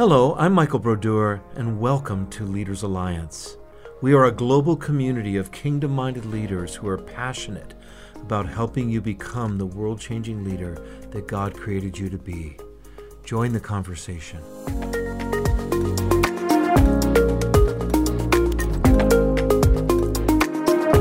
Hello, I'm Michael Brodeur, and welcome to Leaders Alliance. We are a global community of kingdom minded leaders who are passionate about helping you become the world changing leader that God created you to be. Join the conversation.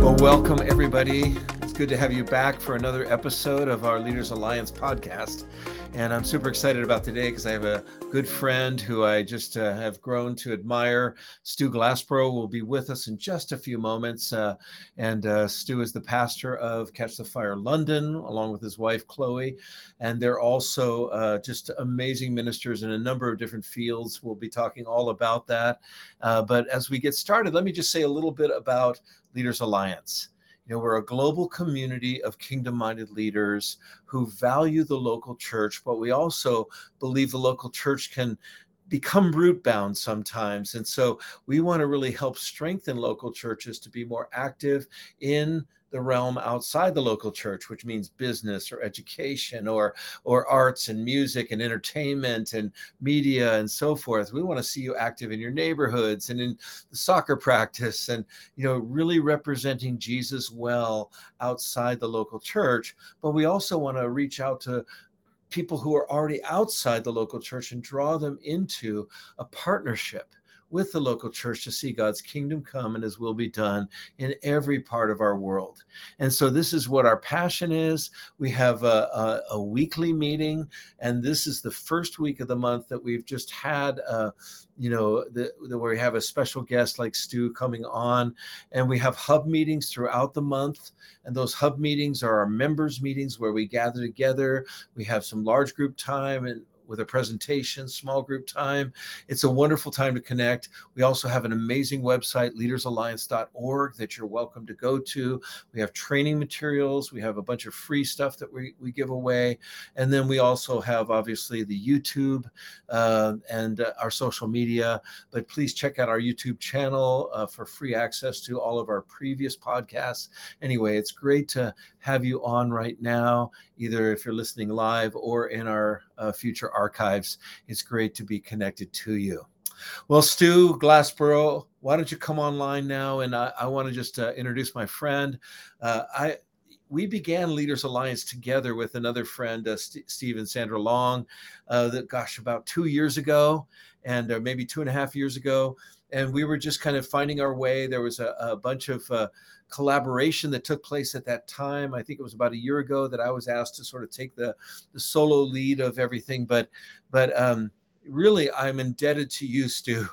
Well, welcome everybody. Good to have you back for another episode of our Leaders Alliance podcast. And I'm super excited about today because I have a good friend who I just uh, have grown to admire. Stu Glassborow will be with us in just a few moments. Uh, and uh, Stu is the pastor of Catch the Fire London, along with his wife, Chloe. And they're also uh, just amazing ministers in a number of different fields. We'll be talking all about that. Uh, but as we get started, let me just say a little bit about Leaders Alliance. You know, we're a global community of kingdom minded leaders who value the local church, but we also believe the local church can become root bound sometimes. And so we want to really help strengthen local churches to be more active in the realm outside the local church which means business or education or or arts and music and entertainment and media and so forth. We want to see you active in your neighborhoods and in the soccer practice and you know really representing jesus well outside the local church. But we also want to reach out to people who are already outside the local church and draw them into a partnership with the local church to see God's kingdom come and his will be done in every part of our world. And so this is what our passion is. We have a, a, a weekly meeting, and this is the first week of the month that we've just had. Uh, you know, the, the, where we have a special guest like Stu coming on, and we have hub meetings throughout the month. And those hub meetings are our members' meetings where we gather together. We have some large group time and with a presentation, small group time. It's a wonderful time to connect. We also have an amazing website, leadersalliance.org, that you're welcome to go to. We have training materials. We have a bunch of free stuff that we, we give away. And then we also have, obviously, the YouTube uh, and uh, our social media. But please check out our YouTube channel uh, for free access to all of our previous podcasts. Anyway, it's great to have you on right now, either if you're listening live or in our uh, future archives. It's great to be connected to you. Well, Stu Glassborow, why don't you come online now? And I, I want to just uh, introduce my friend. Uh, I we began Leaders Alliance together with another friend, uh, St- Steve and Sandra Long, uh, that gosh, about two years ago, and uh, maybe two and a half years ago. And we were just kind of finding our way. There was a, a bunch of uh, collaboration that took place at that time. I think it was about a year ago that I was asked to sort of take the the solo lead of everything. But but um, really I'm indebted to you, Stu,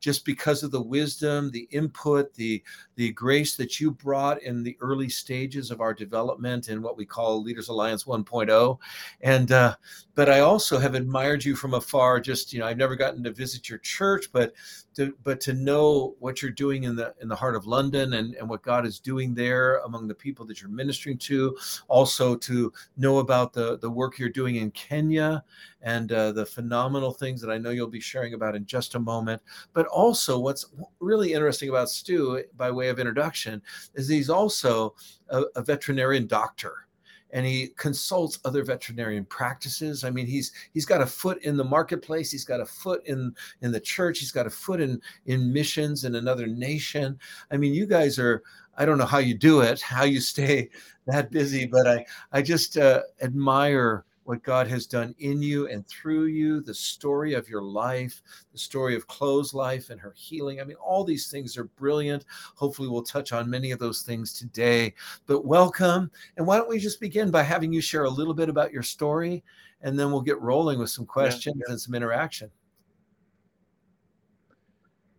just because of the wisdom, the input, the the grace that you brought in the early stages of our development in what we call Leaders Alliance 1.0. And uh, but I also have admired you from afar. Just you know, I've never gotten to visit your church, but to but to know what you're doing in the in the heart of London and and what God is doing there among the people that you're ministering to. Also to know about the the work you're doing in Kenya and uh, the phenomenal things that I know you'll be sharing about in just a moment. But also, what's really interesting about Stu, by way of introduction, is he's also a, a veterinarian doctor and he consults other veterinarian practices. I mean he's he's got a foot in the marketplace he's got a foot in in the church he's got a foot in in missions in another nation. I mean you guys are i don't know how you do it how you stay that busy but i i just uh, admire what God has done in you and through you, the story of your life, the story of Chloe's life and her healing. I mean, all these things are brilliant. Hopefully, we'll touch on many of those things today. But welcome. And why don't we just begin by having you share a little bit about your story, and then we'll get rolling with some questions yeah, yeah. and some interaction.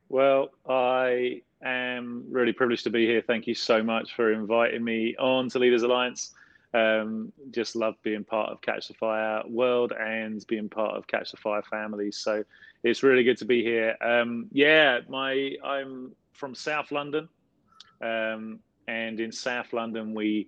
Well, I am really privileged to be here. Thank you so much for inviting me on to Leaders Alliance. Um, just love being part of Catch the Fire world and being part of Catch the Fire family. So it's really good to be here. Um, yeah, my I'm from South London, um, and in South London we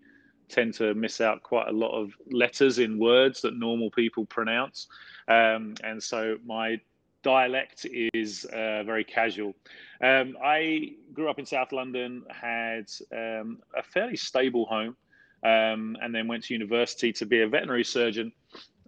tend to miss out quite a lot of letters in words that normal people pronounce, um, and so my dialect is uh, very casual. Um, I grew up in South London, had um, a fairly stable home um, and then went to university to be a veterinary surgeon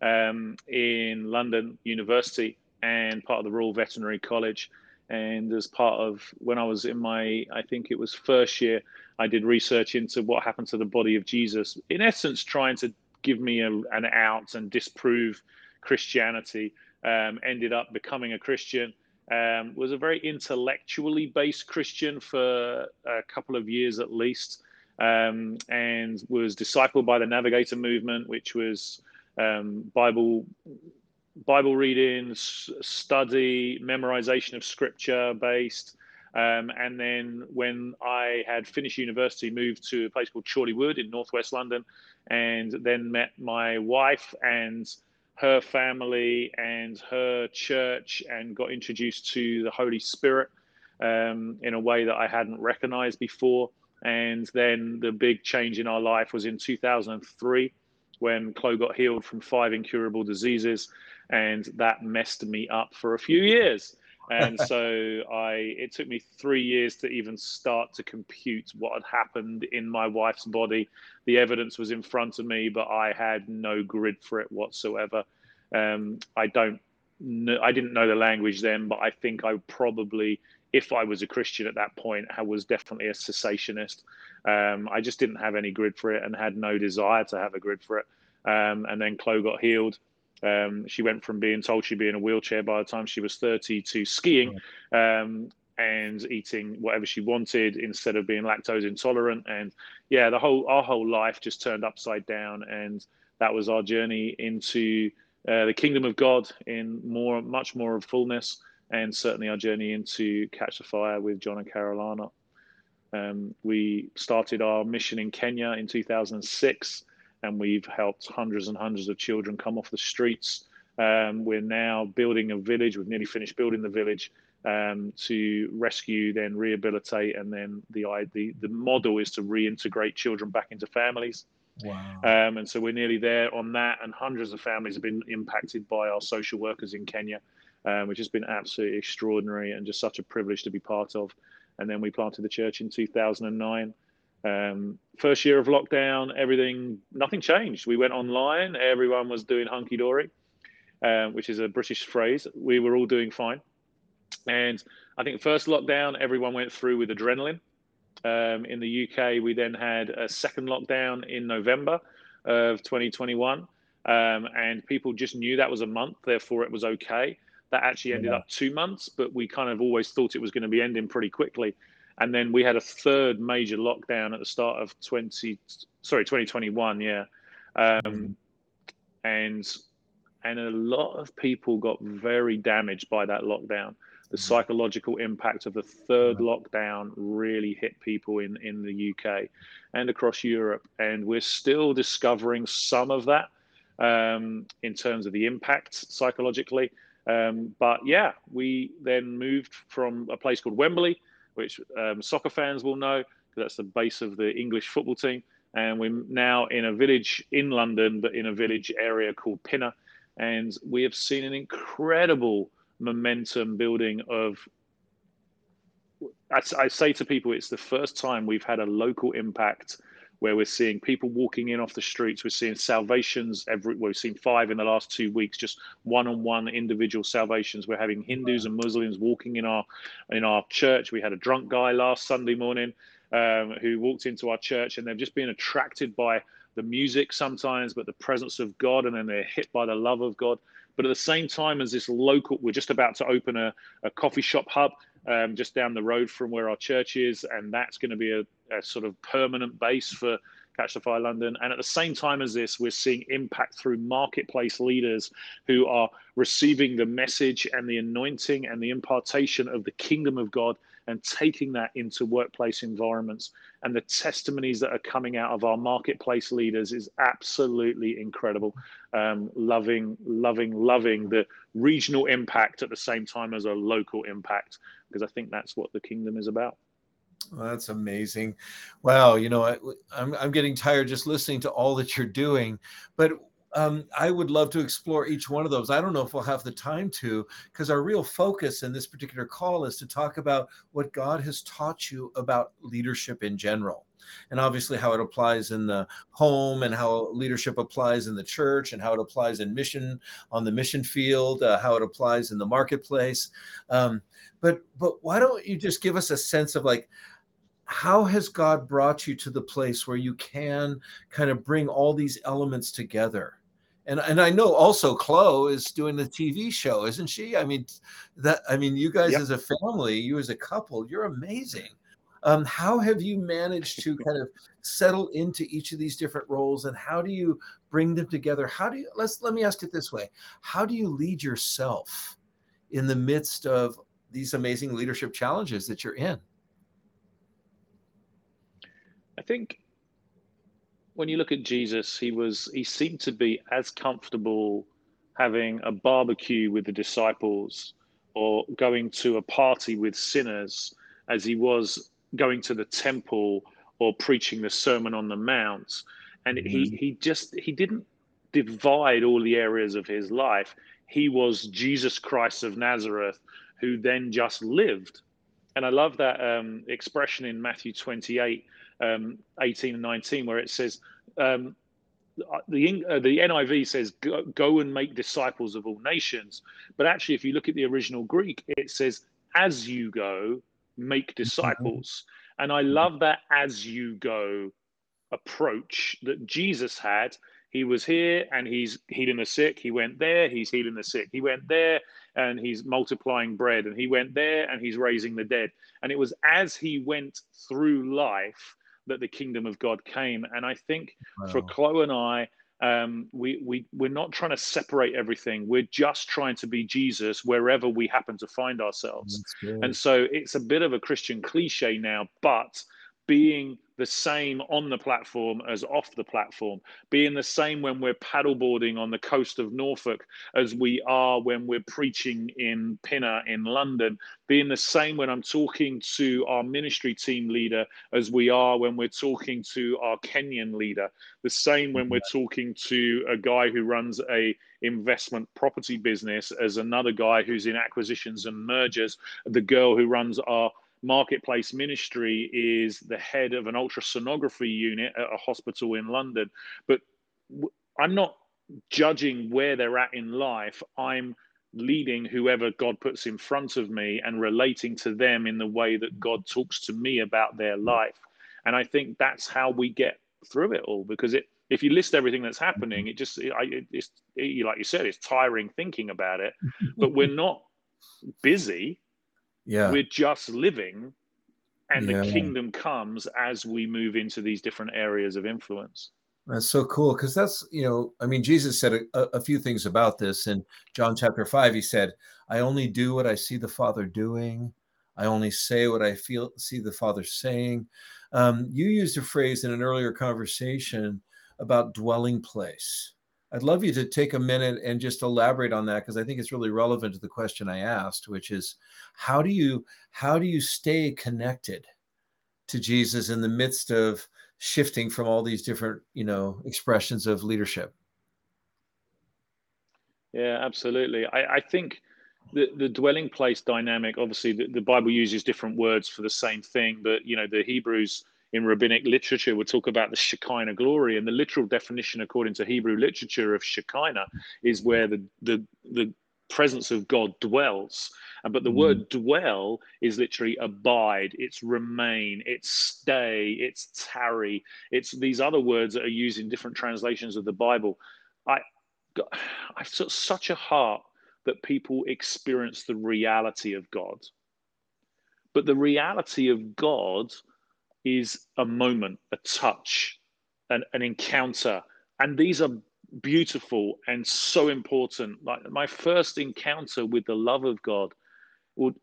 um, in London University. and part of the Royal Veterinary College. And as part of when I was in my, I think it was first year, I did research into what happened to the body of Jesus. In essence, trying to give me a, an out and disprove Christianity. Um, ended up becoming a Christian. Um, was a very intellectually based Christian for a couple of years at least, um, and was discipled by the Navigator movement, which was um, Bible Bible reading, study, memorization of scripture based. Um, and then when I had finished university, moved to a place called Chorleywood in northwest London, and then met my wife and her family and her church, and got introduced to the Holy Spirit um, in a way that I hadn't recognized before. And then the big change in our life was in 2003 when Chloe got healed from five incurable diseases and that messed me up for a few years. And so I, it took me three years to even start to compute what had happened in my wife's body. The evidence was in front of me, but I had no grid for it whatsoever. Um, I don't know, I didn't know the language then, but I think I probably, if I was a Christian at that point, I was definitely a cessationist. Um, I just didn't have any grid for it and had no desire to have a grid for it. Um, and then Chloe got healed. Um, she went from being told she'd be in a wheelchair by the time she was 30 to skiing um, and eating whatever she wanted instead of being lactose intolerant. And yeah, the whole our whole life just turned upside down. And that was our journey into uh, the kingdom of God in more, much more of fullness, and certainly our journey into Catch the Fire with John and Carolina. Um, we started our mission in Kenya in 2006 and we've helped hundreds and hundreds of children come off the streets. Um, we're now building a village. We've nearly finished building the village um, to rescue, then rehabilitate, and then the, the the model is to reintegrate children back into families. Wow. Um, and so we're nearly there on that, and hundreds of families have been impacted by our social workers in Kenya, um, which has been absolutely extraordinary and just such a privilege to be part of. And then we planted the church in 2009. Um, first year of lockdown, everything, nothing changed. We went online, everyone was doing hunky dory, um, which is a British phrase. We were all doing fine. And I think first lockdown, everyone went through with adrenaline. Um, in the UK, we then had a second lockdown in November of 2021. Um, and people just knew that was a month, therefore it was okay. That actually ended yeah. up two months, but we kind of always thought it was going to be ending pretty quickly and then we had a third major lockdown at the start of 20 sorry 2021 yeah um, mm-hmm. and and a lot of people got very damaged by that lockdown the mm-hmm. psychological impact of the third lockdown really hit people in in the UK and across Europe and we're still discovering some of that um, in terms of the impact psychologically um, but yeah we then moved from a place called Wembley which um, soccer fans will know because that's the base of the English football team. And we're now in a village in London, but in a village area called Pinner. And we have seen an incredible momentum building of. I, I say to people, it's the first time we've had a local impact where we're seeing people walking in off the streets. We're seeing salvations every. We've seen five in the last two weeks, just one-on-one individual salvations. We're having Hindus and Muslims walking in our in our church. We had a drunk guy last Sunday morning um, who walked into our church, and they've just been attracted by the music sometimes, but the presence of God, and then they're hit by the love of God. But at the same time as this local, we're just about to open a, a coffee shop hub um, just down the road from where our church is, and that's going to be a, a sort of permanent base for Catch the Fire London. And at the same time as this, we're seeing impact through marketplace leaders who are receiving the message and the anointing and the impartation of the kingdom of God and taking that into workplace environments. And the testimonies that are coming out of our marketplace leaders is absolutely incredible. Um, loving, loving, loving the regional impact at the same time as a local impact, because I think that's what the kingdom is about. Well, that's amazing. Wow. You know, I, I'm, I'm getting tired just listening to all that you're doing. But um, I would love to explore each one of those. I don't know if we'll have the time to, because our real focus in this particular call is to talk about what God has taught you about leadership in general. And obviously, how it applies in the home, and how leadership applies in the church, and how it applies in mission on the mission field, uh, how it applies in the marketplace. Um, but but why don't you just give us a sense of like how has God brought you to the place where you can kind of bring all these elements together? And and I know also Chloe is doing the TV show, isn't she? I mean, that I mean, you guys yep. as a family, you as a couple, you're amazing. Um, how have you managed to kind of settle into each of these different roles, and how do you bring them together? How do you let's let me ask it this way: How do you lead yourself in the midst of these amazing leadership challenges that you're in? I think when you look at Jesus, he was he seemed to be as comfortable having a barbecue with the disciples or going to a party with sinners as he was going to the temple or preaching the sermon on the mount. And mm-hmm. he he just he didn't divide all the areas of his life. He was jesus christ of nazareth who then just lived. And i love that um, expression in matthew 28 um, 18 and 19, where it says, um, the, uh, the NIV says, go, go and make disciples of all nations. But actually, if you look at the original Greek, it says, as you go, make mm-hmm. disciples. Mm-hmm. And I love that as you go approach that Jesus had. He was here and he's healing the sick. He went there, he's healing the sick. He went there and he's multiplying bread. And he went there and he's raising the dead. And it was as he went through life that the kingdom of God came. And I think wow. for Chloe and I, um, we we we're not trying to separate everything. We're just trying to be Jesus wherever we happen to find ourselves. And so it's a bit of a Christian cliche now, but being the same on the platform as off the platform, being the same when we're paddleboarding on the coast of Norfolk as we are when we're preaching in Pinner in London, being the same when I'm talking to our ministry team leader as we are when we're talking to our Kenyan leader, the same when we're talking to a guy who runs a investment property business as another guy who's in acquisitions and mergers, the girl who runs our marketplace ministry is the head of an ultrasonography unit at a hospital in London. But I'm not judging where they're at in life. I'm leading whoever God puts in front of me and relating to them in the way that God talks to me about their life. And I think that's how we get through it all because it if you list everything that's happening, it just it, it's it, like you said, it's tiring thinking about it. But we're not busy yeah. we're just living and yeah. the kingdom comes as we move into these different areas of influence. That's so cool because that's you know i mean jesus said a, a, few things about this. In john chapter 5 he said i only do what i see the father doing. I only say what i feel see the father saying. Um, you used a phrase in an earlier conversation about dwelling place I'd love you to take a minute and just elaborate on that because I think it's really relevant to the question I asked, which is how do you how do you stay connected to Jesus in the midst of shifting from all these different, you know, expressions of leadership? Yeah, absolutely. I, I think the, the dwelling place dynamic, obviously the, the Bible uses different words for the same thing, but you know, the Hebrews in rabbinic literature would talk about the Shekinah glory, and the literal definition, according to Hebrew literature, of Shekinah is where the the the presence of God dwells. But the mm. word dwell is literally abide, it's remain, it's stay, it's tarry. It's these other words that are used in different translations of the Bible. I, I've got such a heart that people experience the reality of God. But the reality of God is a moment, a touch, an, an encounter. And these are beautiful and so important. Like my first encounter with the love of God,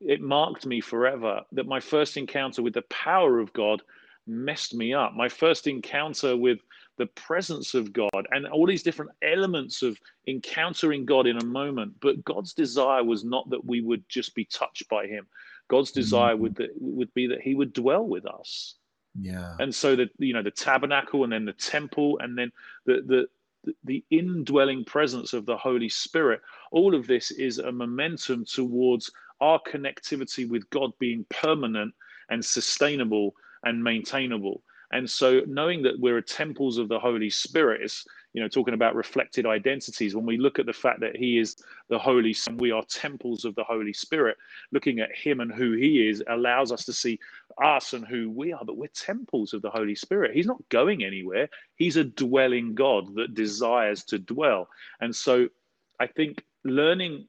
it marked me forever. That my first encounter with the power of God messed me up. My first encounter with the presence of God and all these different elements of encountering God in a moment. But God's desire was not that we would just be touched by Him. God's desire mm-hmm. would, that, would be that He would dwell with us yeah and so the you know the tabernacle and then the temple and then the the the indwelling presence of the Holy Spirit, all of this is a momentum towards our connectivity with God being permanent and sustainable and maintainable. And so, knowing that we're temples of the Holy Spirit is, you know, talking about reflected identities. When we look at the fact that He is the Holy Son, we are temples of the Holy Spirit. Looking at Him and who He is allows us to see us and who we are. But we're temples of the Holy Spirit. He's not going anywhere. He's a dwelling God that desires to dwell. And so, I think learning.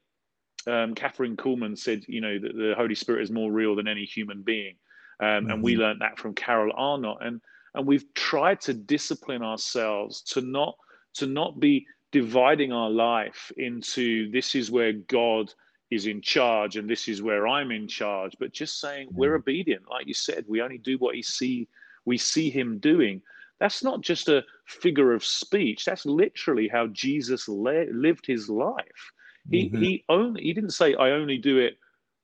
Um, Kathryn Kuhlman said, you know, that the Holy Spirit is more real than any human being. Um, mm-hmm. And we mm-hmm. learned that from Carol Arnott. And and we've tried to discipline ourselves to not to not be dividing our life into this is where God is in charge and this is where I'm in charge, but just saying mm-hmm. we're obedient, like you said, we only do what he see we see him doing. That's not just a figure of speech. That's literally how Jesus le- lived his life. He mm-hmm. he only he didn't say I only do it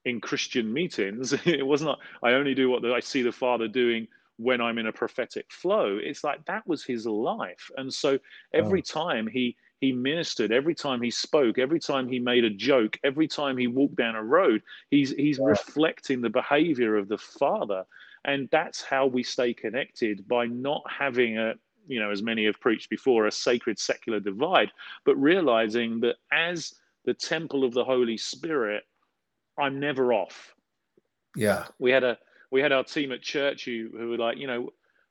in Christian meetings. it was not I only do what I see the Father doing when I'm in a prophetic flow. It's like that was his life. And so every oh. time he he ministered, every time he spoke, every time he made a joke, every time he walked down a road, he's he's reflecting the behavior of the Father. And that's how we stay connected by not having a you know, as many have preached before, a sacred secular divide, but realizing that as the temple of the Holy Spirit, I'm never off. Yeah. We had a we had our team at church who, who were like, you know,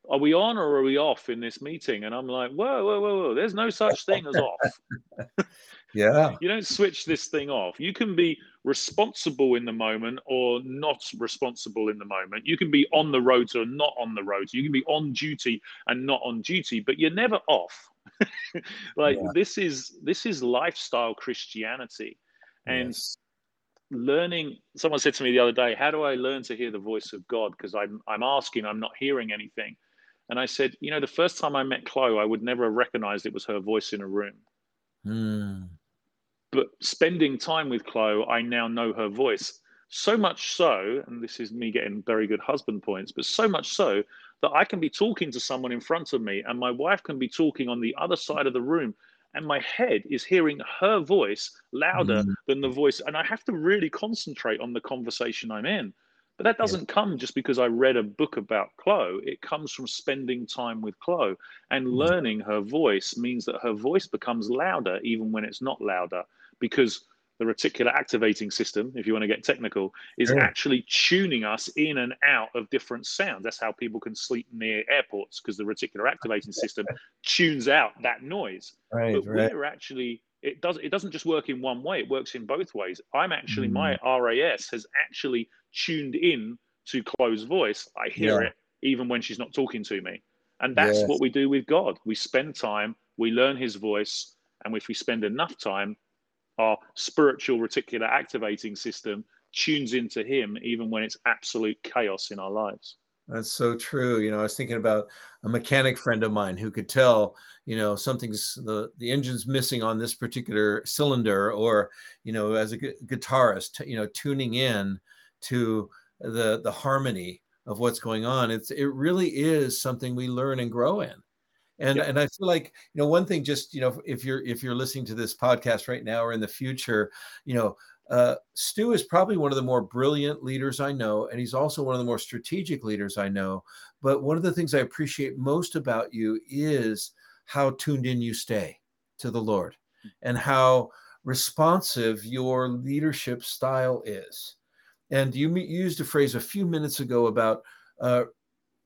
are we on or are we off in this meeting? And I'm like, whoa, whoa, whoa, whoa. There's no such thing as off. yeah. You don't switch this thing off. You can be responsible in the moment or not responsible in the moment. You can be on the road or not on the road. You can be on duty and not on duty, but you're never off. like yeah. this is this is lifestyle Christianity. And yes learning someone said to me the other day how do i learn to hear the voice of god? Because i'm i'm asking i'm not hearing anything and i said you know the first time i met chloe i would never have recognized it was her voice in a room. Mm. but spending time with chloe i now know her voice. So much so and this is me getting very good husband points but so much so that i can be talking to someone in front of me and my wife can be talking on the other side of the room and my head is hearing her voice louder mm. than the voice and i have to really concentrate on the conversation i'm in but that doesn't yeah. come just because i read a book about chloe it comes from spending time with chloe and mm. learning her voice means that her voice becomes louder even when it's not louder because the reticular activating system, if you want to get technical, is yeah. actually tuning us in and out of different sounds. That's how people can sleep near airports because the reticular activating system tunes out that noise. Right, but right. we're actually it does it doesn't just work in one way; it works in both ways. I'm actually mm. my RAS has actually tuned in to Chloe's voice. I hear yeah. it even when she's not talking to me, and that's yes. what we do with God. We spend time, we learn His voice, and if we spend enough time, our spiritual reticular activating system tunes into him even when it's absolute chaos in our lives. That's so true. You know i was thinking about a mechanic friend of mine who could tell you know something's the the engine's missing on this particular cylinder or you know as a gu- guitarist you know tuning in to the the harmony of what's going on. It's it really is something we learn and grow in and yeah. and i feel like you know one thing just you know if you're if you're listening to this podcast right now or in the future you know uh, stu is probably one of the more brilliant leaders i know and he's also one of the more strategic leaders i know. But one of the things i appreciate most about you is how tuned in you stay to the lord and how responsive your leadership style is. And you used a phrase a few minutes ago about uh,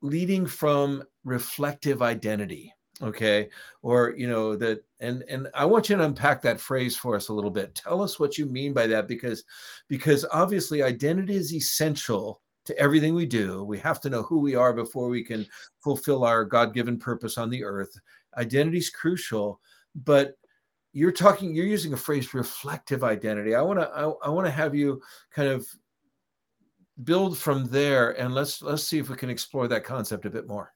leading from reflective identity okay or you know that and and i want you to unpack that phrase for us a little bit. Tell us what you mean by that because because obviously identity is essential to everything we do. We have to know who we are before we can fulfill our god-given purpose on the earth. Identity is crucial but you're talking you're using a phrase reflective identity. I want to I, I want to have you kind of build from there and let's let's see if we can explore that concept a bit more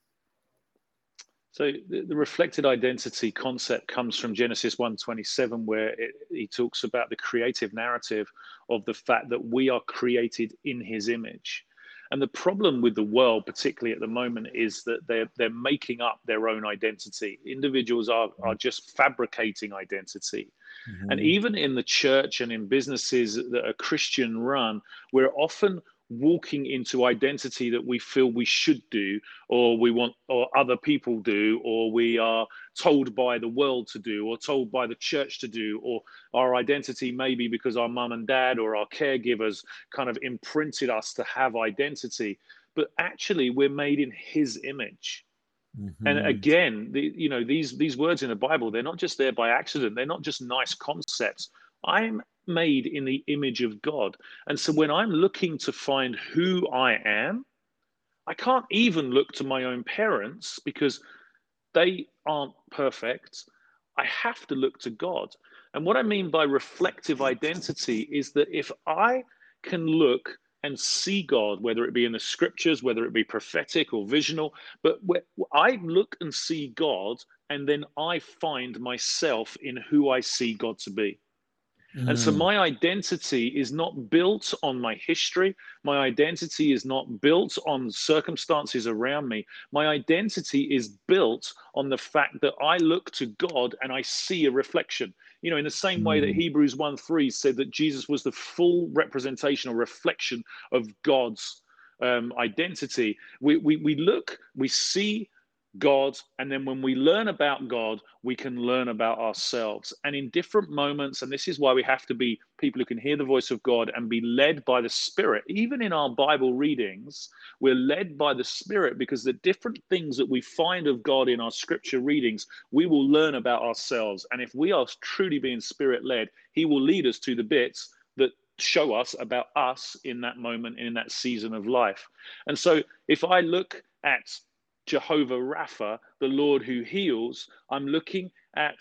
so the, the, reflected identity concept comes from Genesis 1:27, where it, he talks about the creative narrative of the fact that we are created in His image, And the problem with the world, particularly at the moment, is that they're they're making up their own identity. Individuals are are just fabricating identity. Mm-hmm. And even in the church and in businesses that are Christian run, we're often walking into identity that we feel we should do or we want or other people do or we are told by the world to do or told by the church to do or our identity maybe because our mum and dad or our caregivers kind of imprinted us to have identity. But actually we're made in his image. Mm-hmm. and again the, you know these these words in the bible they're not just there by accident. They're not just nice concepts. I'm made in the image of God. And so when I'm looking to find who I am, I can't even look to my own parents because they aren't perfect. I have to look to God. And what I mean by reflective identity is that if I can look and see God, whether it be in the scriptures, whether it be prophetic or visional, but I look and see God, and then I find myself in who I see God to be. Mm. And so mm. my identity is not built on my history. My identity is not built on circumstances around me. My identity is built on the fact that I look to God and I see a reflection. You know, in the same way that mm. Hebrews 1 3 said that Jesus was the full representation or reflection of God's um, identity. We, we, we look, we see God. And then when we learn about God, we can learn about ourselves. And in different moments, and this is why we have to be people who can hear the voice of God and be led by the Spirit. Even in our Bible readings, we're led by the Spirit because the different things that we find of God in our scripture readings, we will learn about ourselves. And if we are truly being Spirit led, He will lead us to the bits that show us about us in that moment in that season of life. And so if I look at Jehovah Rapha, the Lord who heals, I'm looking at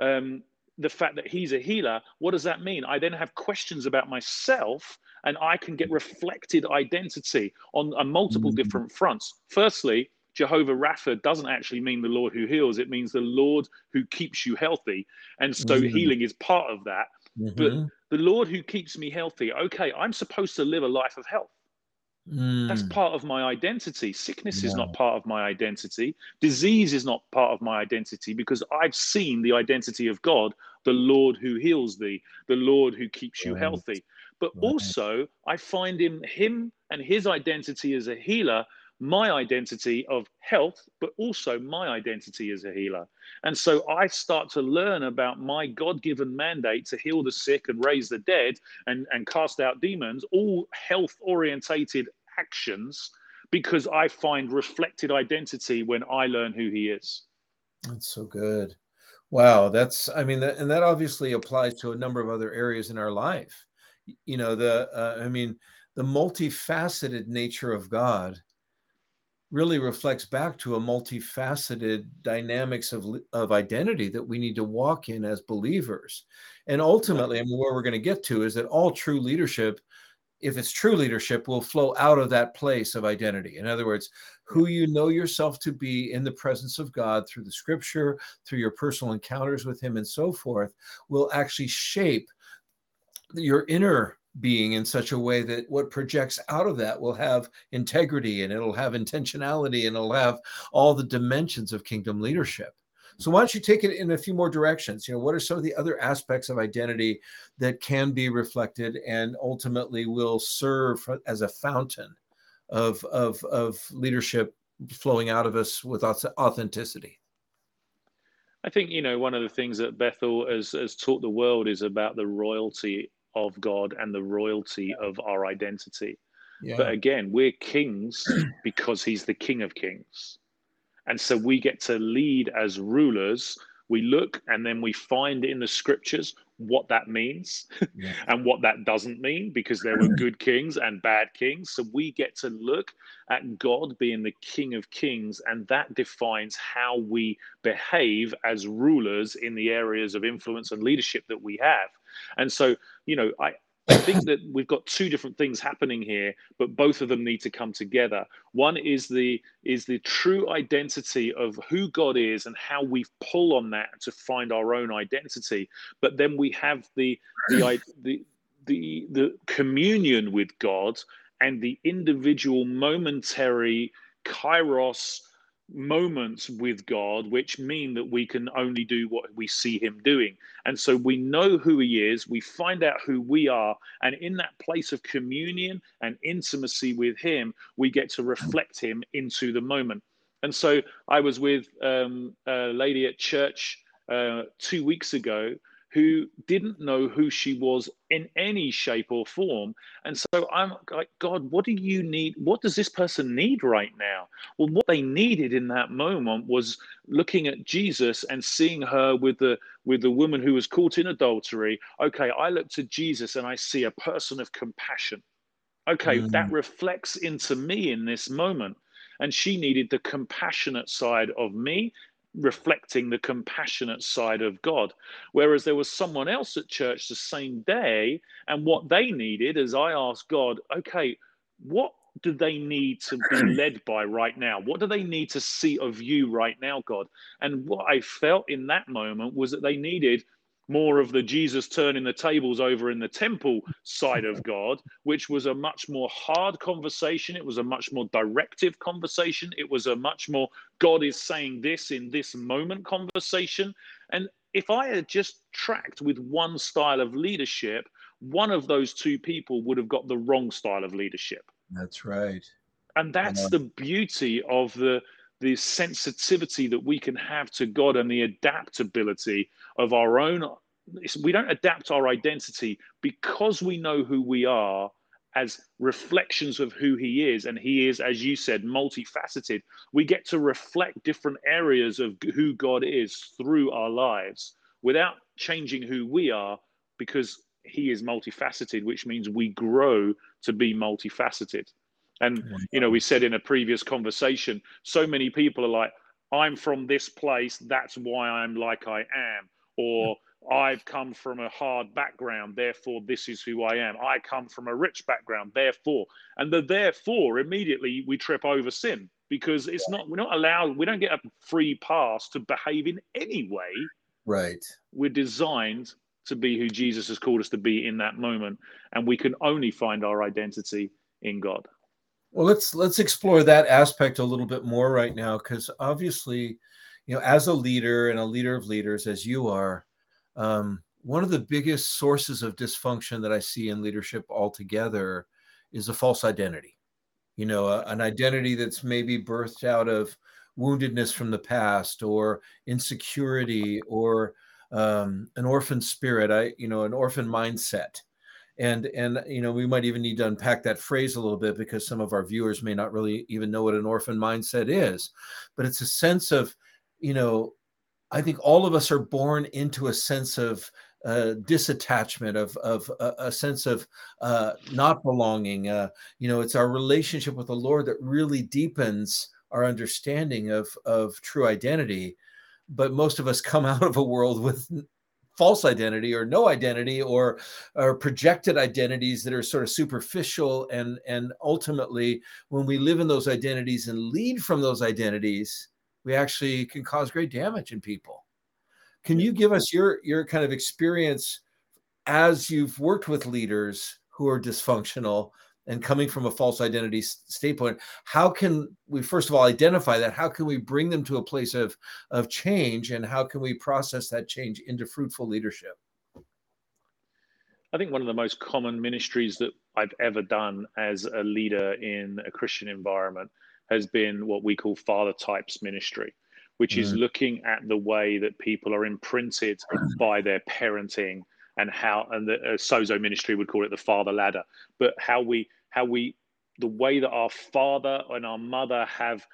um, the fact that he's a healer. What does that mean? I then have questions about myself and I can get reflected identity on, on multiple mm-hmm. different fronts. Firstly, Jehovah Rapha doesn't actually mean the Lord who heals, it means the Lord who keeps you healthy. And so mm-hmm. healing is part of that. Mm-hmm. But the Lord who keeps me healthy, okay, I'm supposed to live a life of health. Mm. That's part of my identity. Sickness yeah. is not part of my identity. Disease is not part of my identity because I've seen the identity of God, the Lord who heals thee, the Lord who keeps you right. healthy. But right. also, I find in him and his identity as a healer, my identity of health, but also my identity as a healer. And so I start to learn about my God given mandate to heal the sick and raise the dead and, and cast out demons, all health orientated actions because I find reflected identity when I learn who he is. That's so good. Wow, that's I mean, that, and that obviously applies to a number of other areas in our life. You know, the uh, I mean, the multifaceted nature of God really reflects back to a multifaceted dynamics of of identity that we need to walk in as believers. And ultimately, I mean, where we're going to get to is that all true leadership if it's true leadership, will flow out of that place of identity. In other words, who you know yourself to be in the presence of God through the scripture, through your personal encounters with Him, and so forth, will actually shape your inner being in such a way that what projects out of that will have integrity and it'll have intentionality and it'll have all the dimensions of kingdom leadership. So why don't you take it in a few more directions? You know, what are some of the other aspects of identity that can be reflected and ultimately will serve as a fountain of of of leadership flowing out of us with authenticity? I think you know one of the things that Bethel has has taught the world is about the royalty of God and the royalty of our identity. Yeah. But again, we're kings because He's the King of Kings. And so we get to lead as rulers. We look and then we find in the scriptures what that means yeah. and what that doesn't mean because there were good kings and bad kings. So we get to look at God being the King of Kings, and that defines how we behave as rulers in the areas of influence and leadership that we have. And so, you know, I, I think that we've got two different things happening here, but both of them need to come together. One is the is the true identity of who God is and how we pull on that to find our own identity. But then we have the the the the, the communion with God and the individual momentary kairos moments with God, which mean that we can only do what we see Him doing. And so we know who He is, we find out who we are, and in that place of communion and intimacy with Him, we get to reflect Him into the moment. And so I was with um, a lady at church uh, two weeks ago who didn't know who she was in any shape or form. And so I'm like, God, what do you need? What does this person need right now? Well, what they needed in that moment was looking at Jesus and seeing her with the with the woman who was caught in adultery. Okay, I look to Jesus and I see a person of compassion. Okay, mm. that reflects into me in this moment. And she needed the compassionate side of me reflecting the compassionate side of God. Whereas there was someone else at church the same day, and what they needed is I asked God, okay, what do they need to be led by right now? What do they need to see of you right now, God? And what I felt in that moment was that they needed more of the Jesus turning the tables over in the temple side of God, which was a much more hard conversation. It was a much more directive conversation. It was a much more God is saying this in this moment conversation. And if I had just tracked with one style of leadership, one of those two people would have got the wrong style of leadership. That's right. And that's uh, the beauty of the the sensitivity that we can have to God and the adaptability of our own. We don't adapt our identity because we know who we are as reflections of who He is. And He is, as you said, multifaceted. We get to reflect different areas of who God is through our lives without changing who we are because He is multifaceted, which means we grow to be multifaceted. And, oh you know, we said in a previous conversation, so many people are like, I'm from this place, that's why I'm like I am. Or I've come from a hard background, therefore this is who I am. I come from a rich background, therefore. And the therefore immediately we trip over sin because it's not we're not allowed we don't get a free pass to behave in any way. Right. We're designed to be who Jesus has called us to be in that moment. And we can only find our identity in God. Well, let's let's explore that aspect a little bit more right now, because obviously, you know, as a leader and a leader of leaders, as you are, um, one of the biggest sources of dysfunction that I see in leadership altogether is a false identity. You know, a, an identity that's maybe birthed out of woundedness from the past, or insecurity, or um, an orphan spirit. I, you know, an orphan mindset and and you know we might even need to unpack that phrase a little bit because some of our viewers may not really even know what an orphan mindset is. But it's a sense of you know i think all of us are born into a sense of uh, disattachment of of a sense of uh, not belonging. Uh, you know it's our relationship with the lord that really deepens our understanding of of true identity. But most of us come out of a world with false identity or no identity or or projected identities that are sort of superficial and and ultimately when we live in those identities and lead from those identities we actually can cause great damage in people. Can you give us your your kind of experience as you've worked with leaders who are dysfunctional and coming from a false identity standpoint how can we first of all identify that? How can we bring them to a place of of change? And how can we process that change into fruitful leadership? I think one of the most common ministries that i've ever done as a leader in a christian environment has been what we call father types ministry which mm. is looking at the way that people are imprinted by their parenting and how and the uh, sozo ministry would call it the father ladder. But how we how we the way that our father and our mother have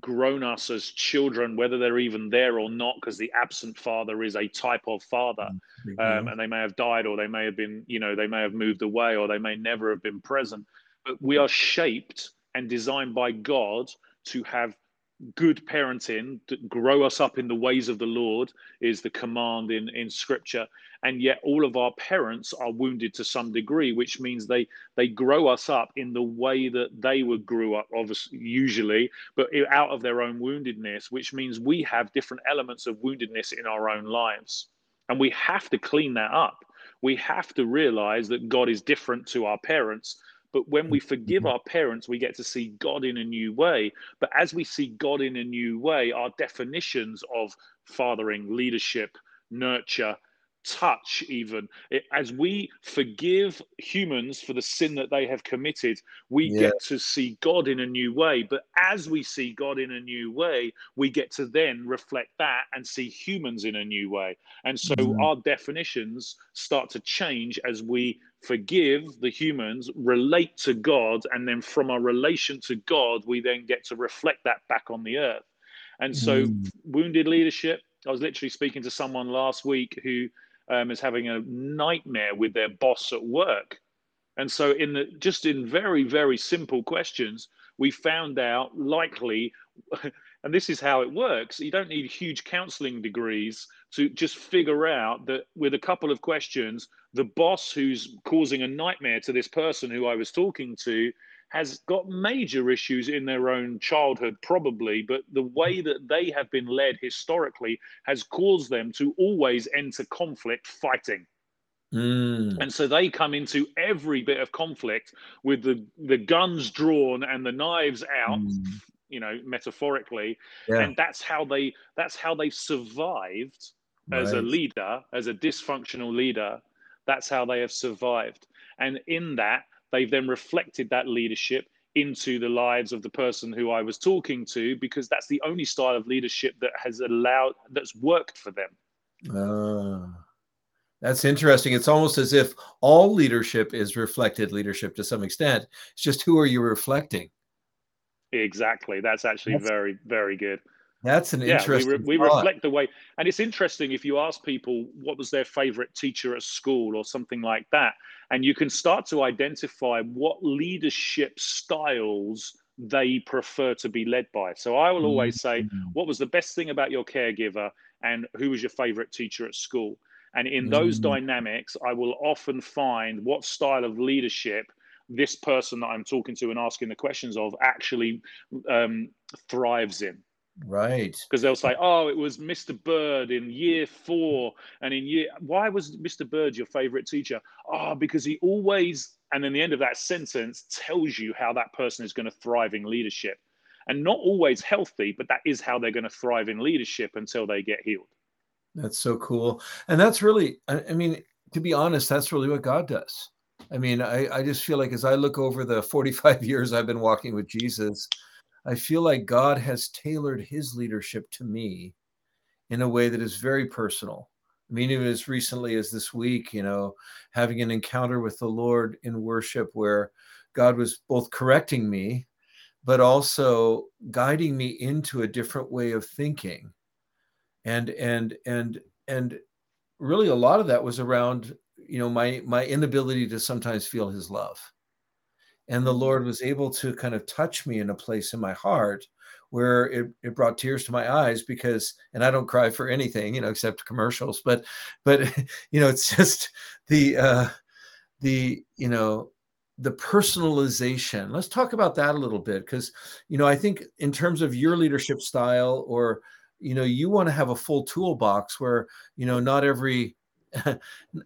grown us as children whether they're even there or not because the absent father is a type of father. Mm-hmm. um, and they may have died or they may have been you know they may have moved away or they may never have been present. But we are shaped and designed by god to have good parenting grow us up in the ways of the lord is the command in in scripture. And yet all of our parents are wounded to some degree which means they they grow us up in the way that they were grew up obviously usually but out of their own woundedness which means we have different elements of woundedness in our own lives. And we have to clean that up. We have to realize that god is different to our parents But when we forgive mm-hmm. our parents, we get to see God in a new way. But as we see God in a new way, our definitions of fathering, leadership, nurture, touch even it, as we forgive humans for the sin that they have committed we yeah. get to see god in a new way but as we see god in a new way we get to then reflect that and see humans in a new way and so mm. our definitions start to change as we forgive the humans relate to god and then from our relation to god we then get to reflect that back on the earth and so mm. wounded leadership I was literally speaking to someone last week who um, is having a nightmare with their boss at work. And so, in the just in very very simple questions, we found out likely, and this is how it works. You don't need huge counselling degrees to just figure out that with a couple of questions, the boss who's causing a nightmare to this person who I was talking to has got major issues in their own childhood, probably, but the way that they have been led historically has caused them to always enter conflict fighting. Mm. And so they come into every bit of conflict with the, the guns drawn and the knives out, mm. you know, metaphorically. Yeah. And that's how they that's how they survived right. as a leader, as a dysfunctional leader. That's how they have survived. And in that, they've then reflected that leadership into the lives of the person who I was talking to because that's the only style of leadership that has allowed that's worked for them. Uh, that's interesting. It's almost as if all leadership is reflected leadership to some extent. It's just who are you reflecting? Exactly. That's actually that's, very, very good. That's an yeah, interesting. We, re- we reflect the way, and it's interesting if you ask people what was their favorite teacher at school or something like that, and you can start to identify what leadership styles they prefer to be led by. So I will always say, mm-hmm. what was the best thing about your caregiver, and who was your favorite teacher at school? And in those mm-hmm. dynamics, I will often find what style of leadership this person that I'm talking to and asking the questions of actually um, thrives in. Right. Because they'll say, oh, it was Mr. Bird in year four. And in year, why was Mr. Bird your favorite teacher? Oh, because he always, and then the end of that sentence tells you how that person is going to thrive in leadership. And not always healthy, but that is how they're going to thrive in leadership until they get healed. That's so cool. And that's really, I mean, to be honest, that's really what God does. I mean, I, I just feel like as I look over the 45 years I've been walking with Jesus, I feel like God has tailored his leadership to me in a way that is very personal. I mean, even as recently as this week, you know, having an encounter with the Lord in worship where God was both correcting me, but also guiding me into a different way of thinking. And and and and really a lot of that was around, you know, my my inability to sometimes feel his love and the lord was able to kind of touch me in a place in my heart where it, it brought tears to my eyes because and i don't cry for anything you know except commercials but but you know it's just the uh the you know the personalization. Let's talk about that a little bit because you know i think in terms of your leadership style or you know you want to have a full toolbox where you know not every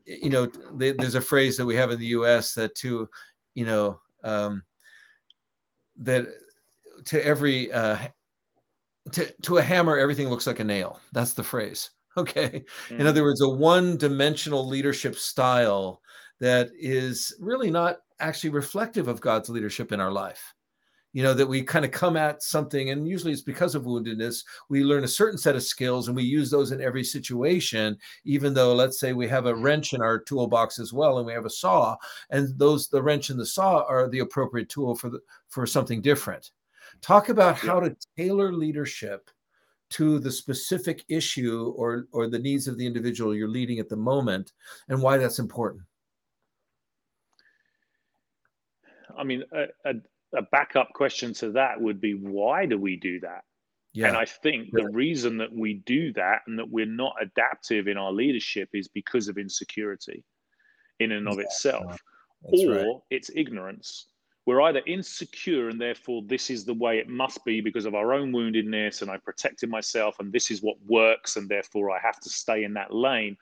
you know there's a phrase that we have in the us that to you know um, that to every uh, to, to a hammer everything looks like a nail. That's the phrase. Okay. Mm-hmm. in other words a one-dimensional leadership style that is really not actually reflective of god's leadership in our life you know that we kind of come at something and usually it's because of woundedness we learn a certain set of skills and we use those in every situation even though let's say we have a mm-hmm. wrench in our toolbox as well and we have a saw and those the wrench and the saw are the appropriate tool for the for something different. Talk about how to tailor leadership to the specific issue or or the needs of the individual you're leading at the moment and why that's important. I mean, a, a, a backup question to that would be why do we do that? Yeah. And I think yeah. the reason that we do that and that we're not adaptive in our leadership is because of insecurity in and of yeah. itself, That's or right. it's ignorance. We're either insecure and therefore this is the way it must be because of our own woundedness and I protected myself and this is what works and therefore I have to stay in that lane,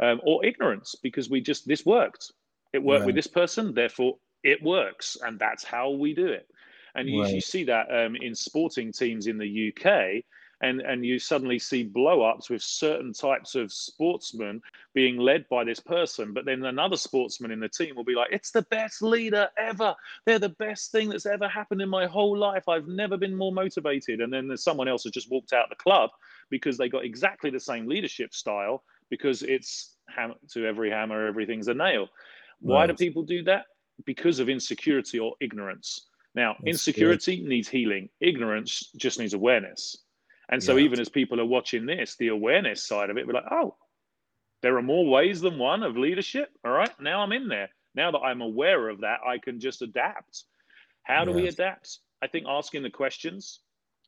um, or ignorance because we just, this worked. It worked right. with this person, therefore it works, and that's how we do it. And you, right. you see that um, in sporting teams in the UK and and you suddenly see blow-ups with certain types of sportsmen being led by this person but then another sportsman in the team will be like it's the best leader ever they're the best thing that's ever happened in my whole life i've never been more motivated and then there's someone else who just walked out the club because they got exactly the same leadership style because it's ham- to every hammer everything's a nail why right. do people do that because of insecurity or ignorance now That's insecurity good. needs healing ignorance just needs awareness and so, yeah. even as people are watching this, the awareness side of it, we're like, oh, there are more ways than one of leadership. All right, now I'm in there. Now that I'm aware of that, I can just adapt. How do yes. we adapt? I think asking the questions.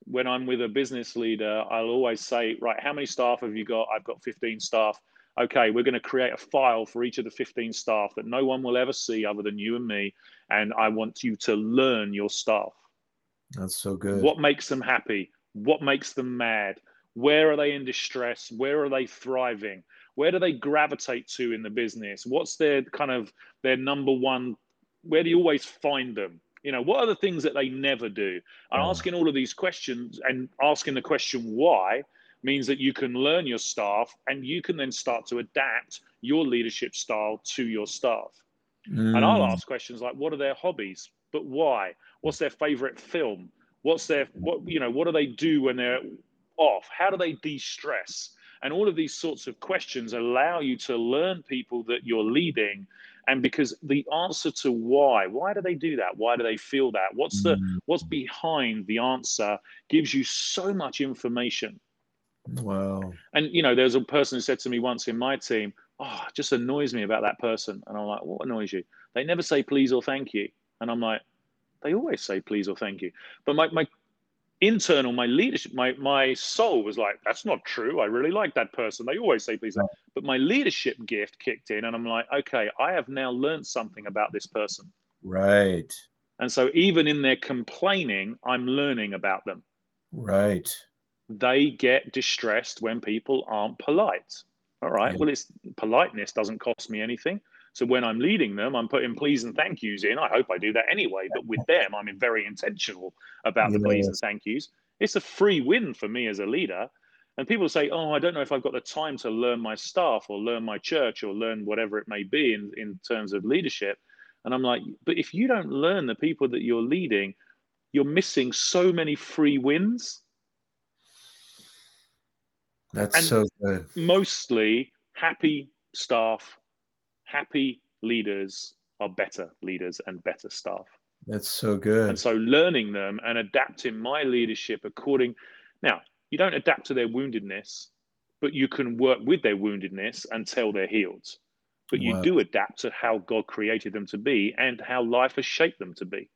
When I'm with a business leader, I'll always say, right, how many staff have you got? I've got 15 staff. Okay, we're going to create a file for each of the 15 staff that no one will ever see other than you and me. And I want you to learn your staff. That's so good. What makes them happy? What makes them mad? Where are they in distress? Where are they thriving? Where do they gravitate to in the business? What's their kind of their number one? Where do you always find them? You know, what are the things that they never do? And oh. asking all of these questions and asking the question why means that you can learn your staff and you can then start to adapt your leadership style to your staff. Mm. And I'll mm. ask questions like, what are their hobbies? But why? What's their favorite film? What's their what you know? What do they do when they're off? How do they de-stress? And all of these sorts of questions allow you to learn people that you're leading. And because the answer to why, why do they do that? Why do they feel that? What's the mm. what's behind the answer gives you so much information. Wow. And you know, there's a person who said to me once in my team, Oh, it just annoys me about that person. And I'm like, What annoys you? They never say please or thank you. And I'm like, they always say please or thank you. But my, my internal, my leadership, my, my soul was like, that's not true. I really like that person. They always say please. Right. But my leadership gift kicked in and I'm like, okay, I have now learned something about this person. Right. And so even in their complaining, I'm learning about them. Right. They get distressed when people aren't polite. All right. Yeah. Well, it's politeness doesn't cost me anything. So when I'm leading them, I'm putting please and thank yous in. I hope I do that anyway. But with them, I'm very intentional about the please and thank yous. It's a free win for me as a leader. And people say, oh, I don't know if I've got the time to learn my staff or learn my church or learn whatever it may be in, in terms of leadership. And I'm like, but if you don't learn the people that you're leading, you're missing so many free wins. That's and so good. Mostly happy staff happy leaders are better leaders and better staff. That's so good. And so learning them and adapting my leadership according now, you don't adapt to their woundedness, but you can work with their woundedness until they're healed. But you wow. do adapt to how God created them to be and how life has shaped them to be.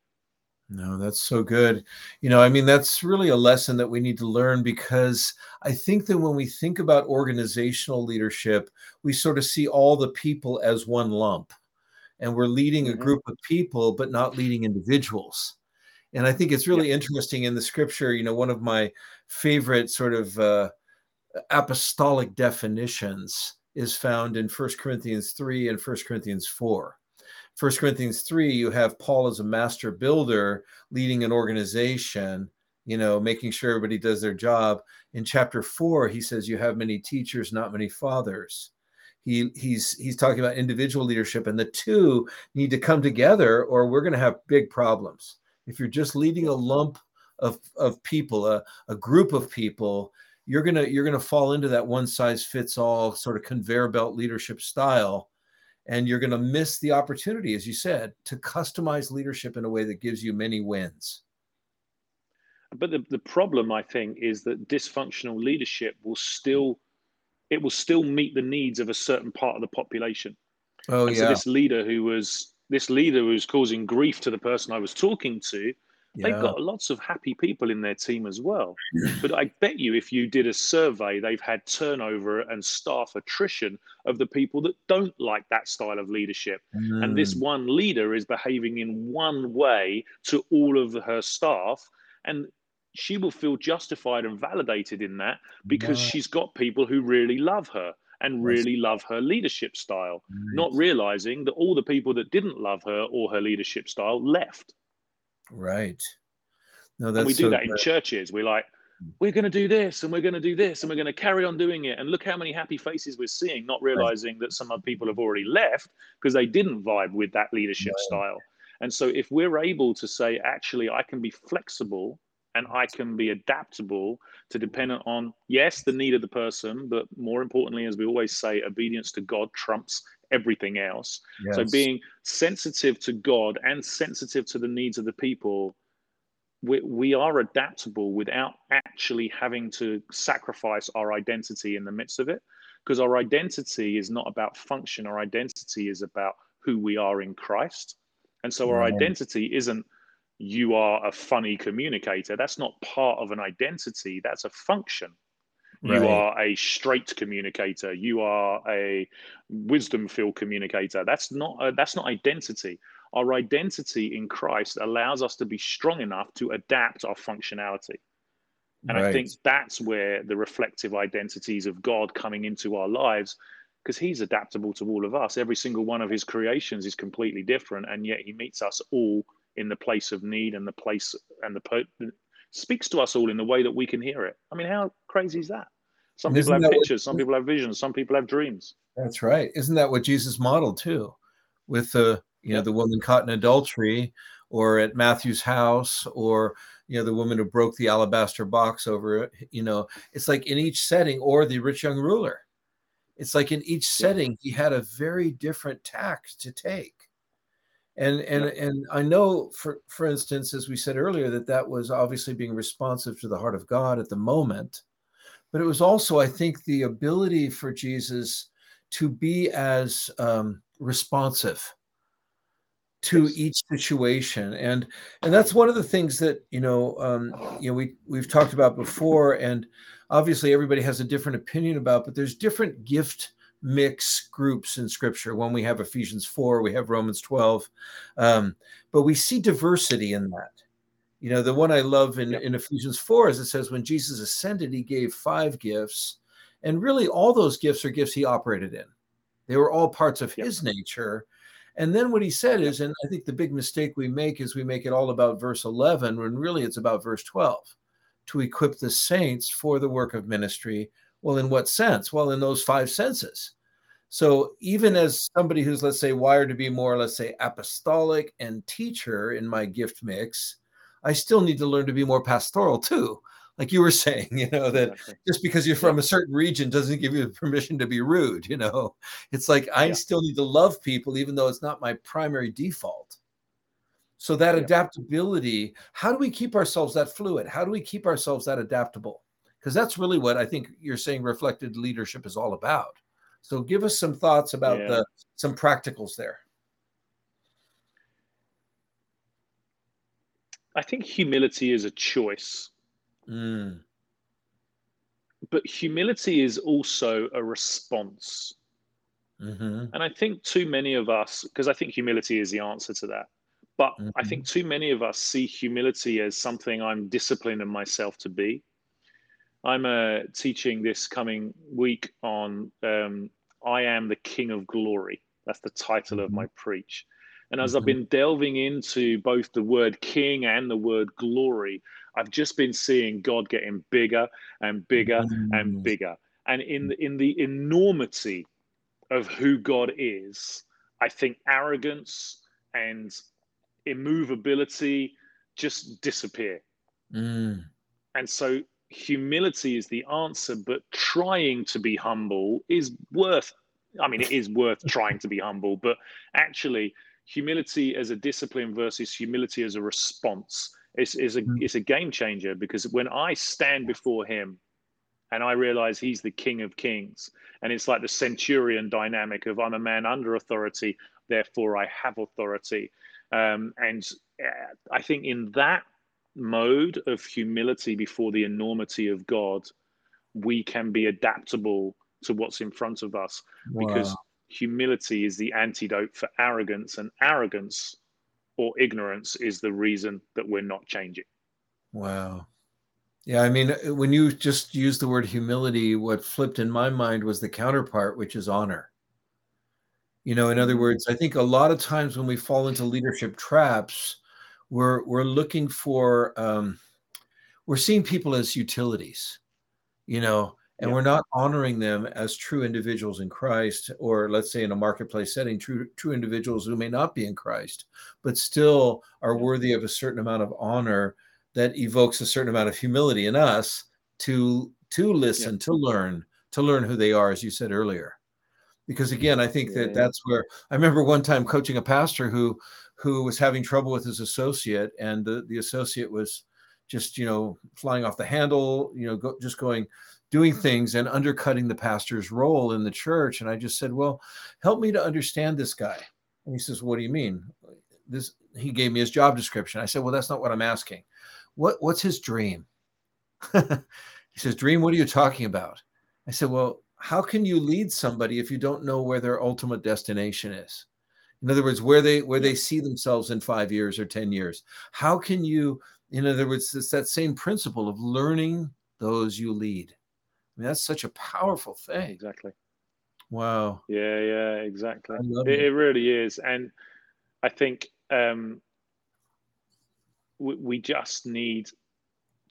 No, that's so good. You know, I mean, that's really a lesson that we need to learn because I think that when we think about organizational leadership, we sort of see all the people as one lump and we're leading a mm-hmm. group of people, but not leading individuals. And I think it's really yeah. interesting in the scripture. You know, one of my favorite sort of uh, apostolic definitions is found in First Corinthians 3 and First Corinthians 4 First Corinthians 3, you have Paul as a master builder leading an organization, you know, making sure everybody does their job. In chapter 4, he says you have many teachers, not many fathers. He he's he's talking about individual leadership and the two need to come together or we're going to have big problems. If you're just leading a lump of of people, a, a group of people, you're to you're to fall into that one size fits all sort of conveyor belt leadership style and you're going to miss the opportunity as you said to customize leadership in a way that gives you many wins. But the, the problem i think is that dysfunctional leadership will still it will still meet the needs of a certain part of the population. Oh and yeah. so this leader who was this leader who was causing grief to the person i was talking to yeah. They've got lots of happy people in their team as well. but I bet you if you did a survey, they've had turnover and staff attrition of the people that don't like that style of leadership. Mm. And this mm. one leader is behaving in one way to all of her staff. And she will feel justified and validated in that because she's got people who really love her and really love her leadership style, right. not realizing that all the people that didn't love her or her leadership style left. Right. No, that's and we do so that in churches. We're like, we're going to do this and we're going to do this and we're going to carry on doing it. And look how many happy faces we're seeing, not realizing that some other people have already left because they didn't vibe with that leadership right. style. And so, if we're able to say, actually, I can be flexible and I can be adaptable to dependent on, yes, the need of the person, but more importantly, as we always say, obedience to God trumps everything else. Yes. So, being sensitive to God and sensitive to the needs of the people we, we are adaptable without actually having to sacrifice our identity in the midst of it. Because our identity is not about function. Our identity is about who we are in christ. And so our identity isn't you are a funny communicator. That's not part of an identity. That's a function right. you are a straight communicator you are a wisdom filled communicator that's not a, that's not identity our identity in Christ allows us to be strong enough to adapt our functionality. And right. I think that's where the reflective identities of God coming into our lives, because He's adaptable to all of us. Every single one of His creations is completely different, and yet He meets us all in the place of need and the place and the speaks to us all in the way that we can hear it. I mean, how crazy is that? Some people have pictures, what, some people have visions, some people have dreams. That's right. Isn't that what Jesus modeled too? With the you know the woman caught in adultery or at matthew's house or you know the woman who broke the alabaster box over it you know it's like in each setting or the rich young ruler it's like in each setting he had a very different tact to take and and yeah. and i know for for instance as we said earlier that that was obviously being responsive to the heart of god at the moment but it was also i think the ability for jesus to be as um, responsive to yes. each situation and and that's one of the things that you know um you know we we've talked about before and obviously everybody has a different opinion about but there's different gift mix groups in scripture. When we have ephesians 4 we have romans 12 um, but we see diversity in that. You know the one i love in, in ephesians 4 is it says when jesus ascended he gave five gifts and really all those gifts are gifts he operated in. They were all parts of his nature. And then what he said is, and I think the big mistake we make is we make it all about verse 11 when really it's about verse 12 to equip the saints for the work of ministry. Well, in what sense? Well, in those five senses. So even as somebody who's, let's say, wired to be more, let's say, apostolic and teacher in my gift mix, I still need to learn to be more pastoral too like you were saying, you know, that exactly. just because you're from a certain region doesn't give you permission to be rude, you know. It's like I yeah. still need to love people even though it's not my primary default. So that yeah. adaptability, how do we keep ourselves that fluid? How do we keep ourselves that adaptable? Because that's really what I think you're saying reflected leadership is all about. So give us some thoughts about yeah. the some practicals there. I think humility is a choice Mm. But humility is also a response. Mm-hmm. And I think too many of us, because I think humility is the answer to that. But mm-hmm. I think too many of us see humility as something I'm disciplining myself to be. I'm uh, teaching this coming week on um, I am the King of Glory. That's the title mm-hmm. of my preach. And as I've mm-hmm. been delving into both the word king and the word glory, I've just been seeing God getting bigger and bigger mm. and bigger. And in the, in the enormity of who God is, I think arrogance and immovability just disappear. Mm. And so humility is the answer, but trying to be humble is worth, I mean, it is worth trying to be humble, but actually, humility as a discipline versus humility as a response is, is a mm. it's a game changer because when I stand before him and I realize he's the king of kings and it's like the centurion dynamic of I'm a man under authority therefore I have authority um, and uh, I think in that mode of humility before the enormity of God we can be adaptable to what's in front of us wow. because humility is the antidote for arrogance and arrogance or ignorance is the reason that we're not changing. Wow. Yeah, I mean, when you just used the word humility, what flipped in my mind was the counterpart, which is honor. You know, in other Mm-hmm. words, I think a lot of times when we fall into leadership traps, we're we're looking for um, we're seeing people as utilities, you know, and Yeah. we're not honoring them as true individuals in Christ, or let's say in a marketplace setting, true true individuals who may not be in Christ, but still are worthy of a certain amount of honor that evokes a certain amount of humility in us to to Yeah. listen, to learn, to learn who they are, as you said earlier. Because again, I think that that's where I remember one time coaching a pastor who who was having trouble with his associate, and the the associate was just you know flying off the handle, you know, go, just going doing things and undercutting the pastor's role in the church. And I just said, "Well, help me to understand this guy." And he says, "What do you mean?" This he gave me his job description. I said, "Well, that's not what I'm asking. What what's his dream?" he says, "Dream? What are you talking about?" I said, "Well, how can you lead somebody if you don't know where their ultimate destination is?" In other words, where they where they see themselves in five years or ten years. How can you, in other words, it's that same principle of learning those you lead. I mean, that's such a powerful thing. Exactly. Wow, Yeah. Yeah. Exactly. It, it. really is, and I think um, we, we just need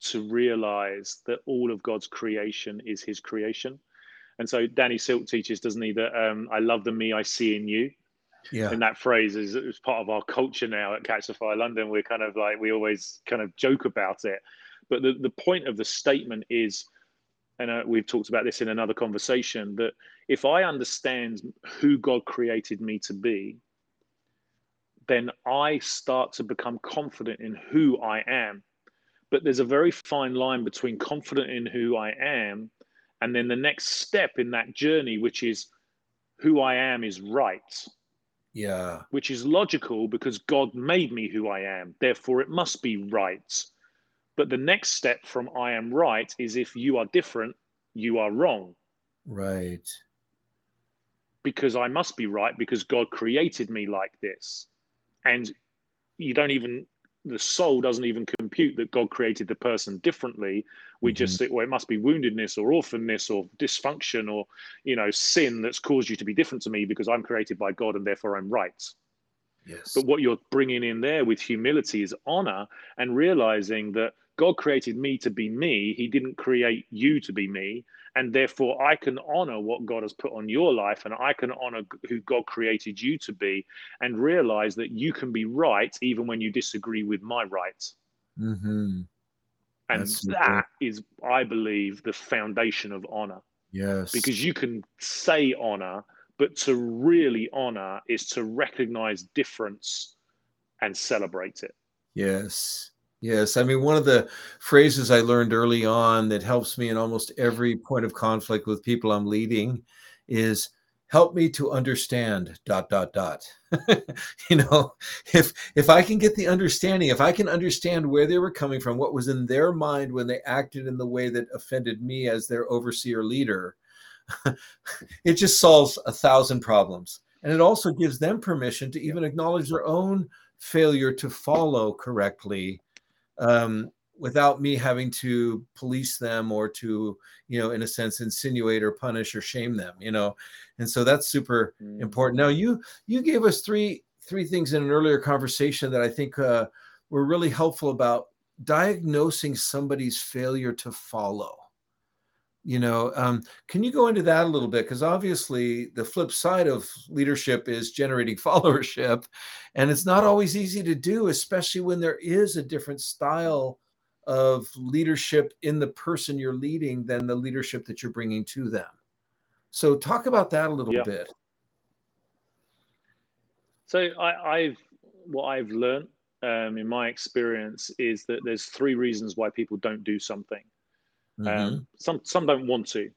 to realize that all of God's creation is His creation. And so Danny Silk teaches, doesn't he, that um, I love the me I see in you. Yeah, And that phrase is, is part of our culture now at Catch the Fire London. We're kind of like, we always kind of joke about it. But the, the point of the statement is, and uh, we've talked about this in another conversation, that if I understand who God created me to be, then I start to become confident in who I am. But there's a very fine line between confident in who I am and then the next step in that journey, which is who I am is right, yeah, which is logical because God made me who I am. Therefore, it must be right. But the next step from I am right is if you are different, you are wrong right. because I must be right because God created me like this. And you don't even the soul doesn't even compute that God created the person differently. We just say, well, it must be woundedness or orphanness or dysfunction or you know sin that's caused you to be different to me because I'm created by God and therefore I'm right. Yes. But what you're bringing in there with humility is honor and realizing that God created me to be me. He didn't create you to be me. And therefore, I can honor what God has put on your life and I can honor who God created you to be and realize that you can be right even when you disagree with my rights. hmm And That's super. that is, I believe, the foundation of honor Yes. because you can say honor, but to really honor is to recognize difference and celebrate it. Yes. Yes. I mean, one of the phrases I learned early on that helps me in almost every point of conflict with people I'm leading is help me to understand dot dot dot. you know, if if I can get the understanding, if I can understand where they were coming from, what was in their mind when they acted in the way that offended me as their overseer leader, it just solves a thousand problems. And it also gives them permission to even acknowledge their own failure to follow correctly um, without me having to police them or to, you know, in a sense, insinuate or punish or shame them, you know. And so that's super Mm. important. Now, you you gave us three three things in an earlier conversation that I think uh, were really helpful about diagnosing somebody's failure to follow you know um, can you go into that a little bit because obviously the flip side of leadership is generating followership and it's not always easy to do especially when there is a different style of leadership in the person you're leading than the leadership that you're bringing to them so talk about that a little Yeah. bit So I, I've what I've learned um, in my experience is that there's three reasons why people don't do something. Mhm. Um, some some don't want to,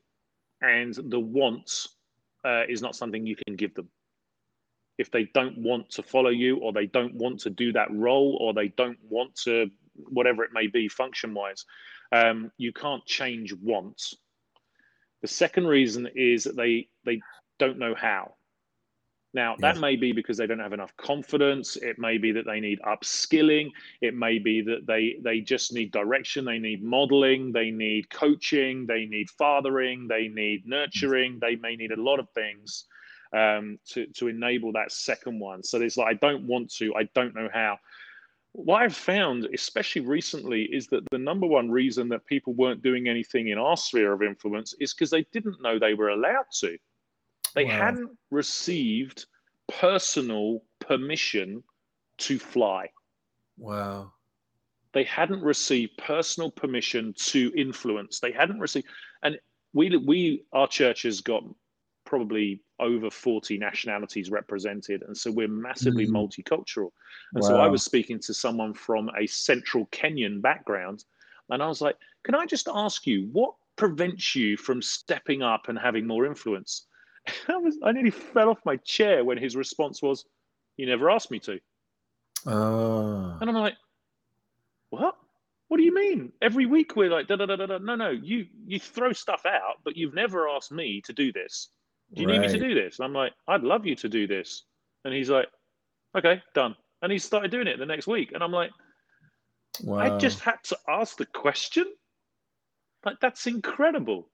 and the want uh, is not something you can give them. If they don't want to follow you, or they don't want to do that role, or they don't want to, whatever it may be, function wise, um, you can't change wants. The second reason is that they they don't know how. Now, that may be because they don't have enough confidence. It may be that they need upskilling. It may be that they they just need direction. They need modeling. They need coaching. They need fathering. They need nurturing. They may need a lot of things um, to to enable that second one. So there's like I don't want to. I don't know how. What I've found, especially recently, is that the number one reason that people weren't doing anything in our sphere of influence is because they didn't know they were allowed to. They wow. hadn't received personal permission to fly. Wow. They hadn't received personal permission to influence. They hadn't received, and we we our church has got probably over 40 nationalities represented and so we're massively mm. multicultural and wow. so i was speaking to someone from a central kenyan background and i was like can i just ask you what prevents you from stepping up and having more influence I was I nearly fell off my chair when his response was, "You never asked me to." Uh. And I'm like, "What? What do you mean? Every week we're like, da da da da. No, no, you you throw stuff out, but you've never asked me to do this. Do you right. need me to do this?" And I'm like, "I'd love you to do this." And he's like, "Okay, done." And he started doing it the next week, and I'm like, wow. "I just had to ask the question." Like that's incredible.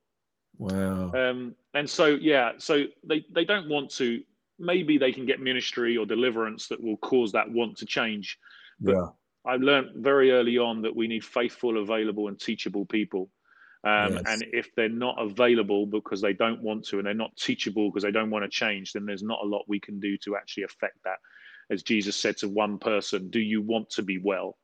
Wow. Um, and so, yeah, so they, they don't want to, maybe they can get ministry or deliverance that will cause that want to change. But yeah. I learned very early on that we need faithful, available, and teachable people. Um, yes. And if they're not available because they don't want to, and they're not teachable because they don't want to change, then there's not a lot we can do to actually affect that. As Jesus said to one person, "Do you want to be well?"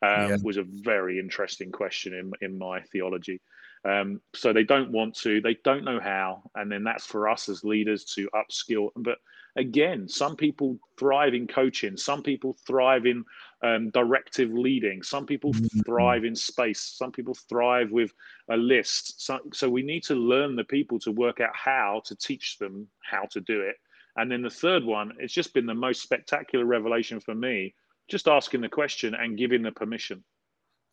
Um, yeah. Was a very interesting question in in my theology. Um, so they don't want to, they don't know how. And then that's for us as leaders to upskill. But again, some people thrive in coaching, some people thrive in um, directive leading, some people mm-hmm. thrive in space, some people thrive with a list. So, so we need to learn the people to work out how to teach them how to do it. And then the third one, it's just been the most spectacular revelation for me, just asking the question and giving the permission.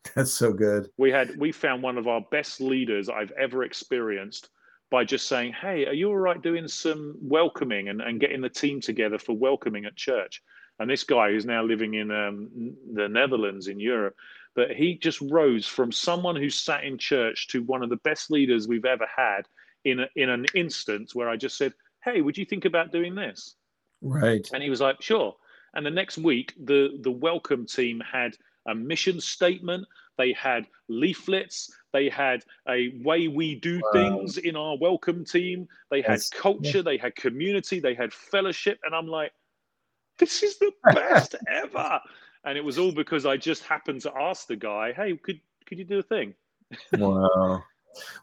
That's so good. We had we found one of our best leaders I've ever experienced by just saying, Hey, are you all right doing some welcoming and, and getting the team together for welcoming at church? And this guy who's now living in um, the Netherlands in Europe, but he just rose from someone who sat in church to one of the best leaders we've ever had in a, in an instance where I just said, Hey, would you think about doing this? Right. And he was like, Sure. And the next week, the the welcome team had a mission statement. They had leaflets. They had a way we do wow. things in our welcome team. They had yes. culture. They had community. They had fellowship. And I'm like, this is the best ever. And it was all because I just happened to ask the guy, hey, could could you do a thing? wow.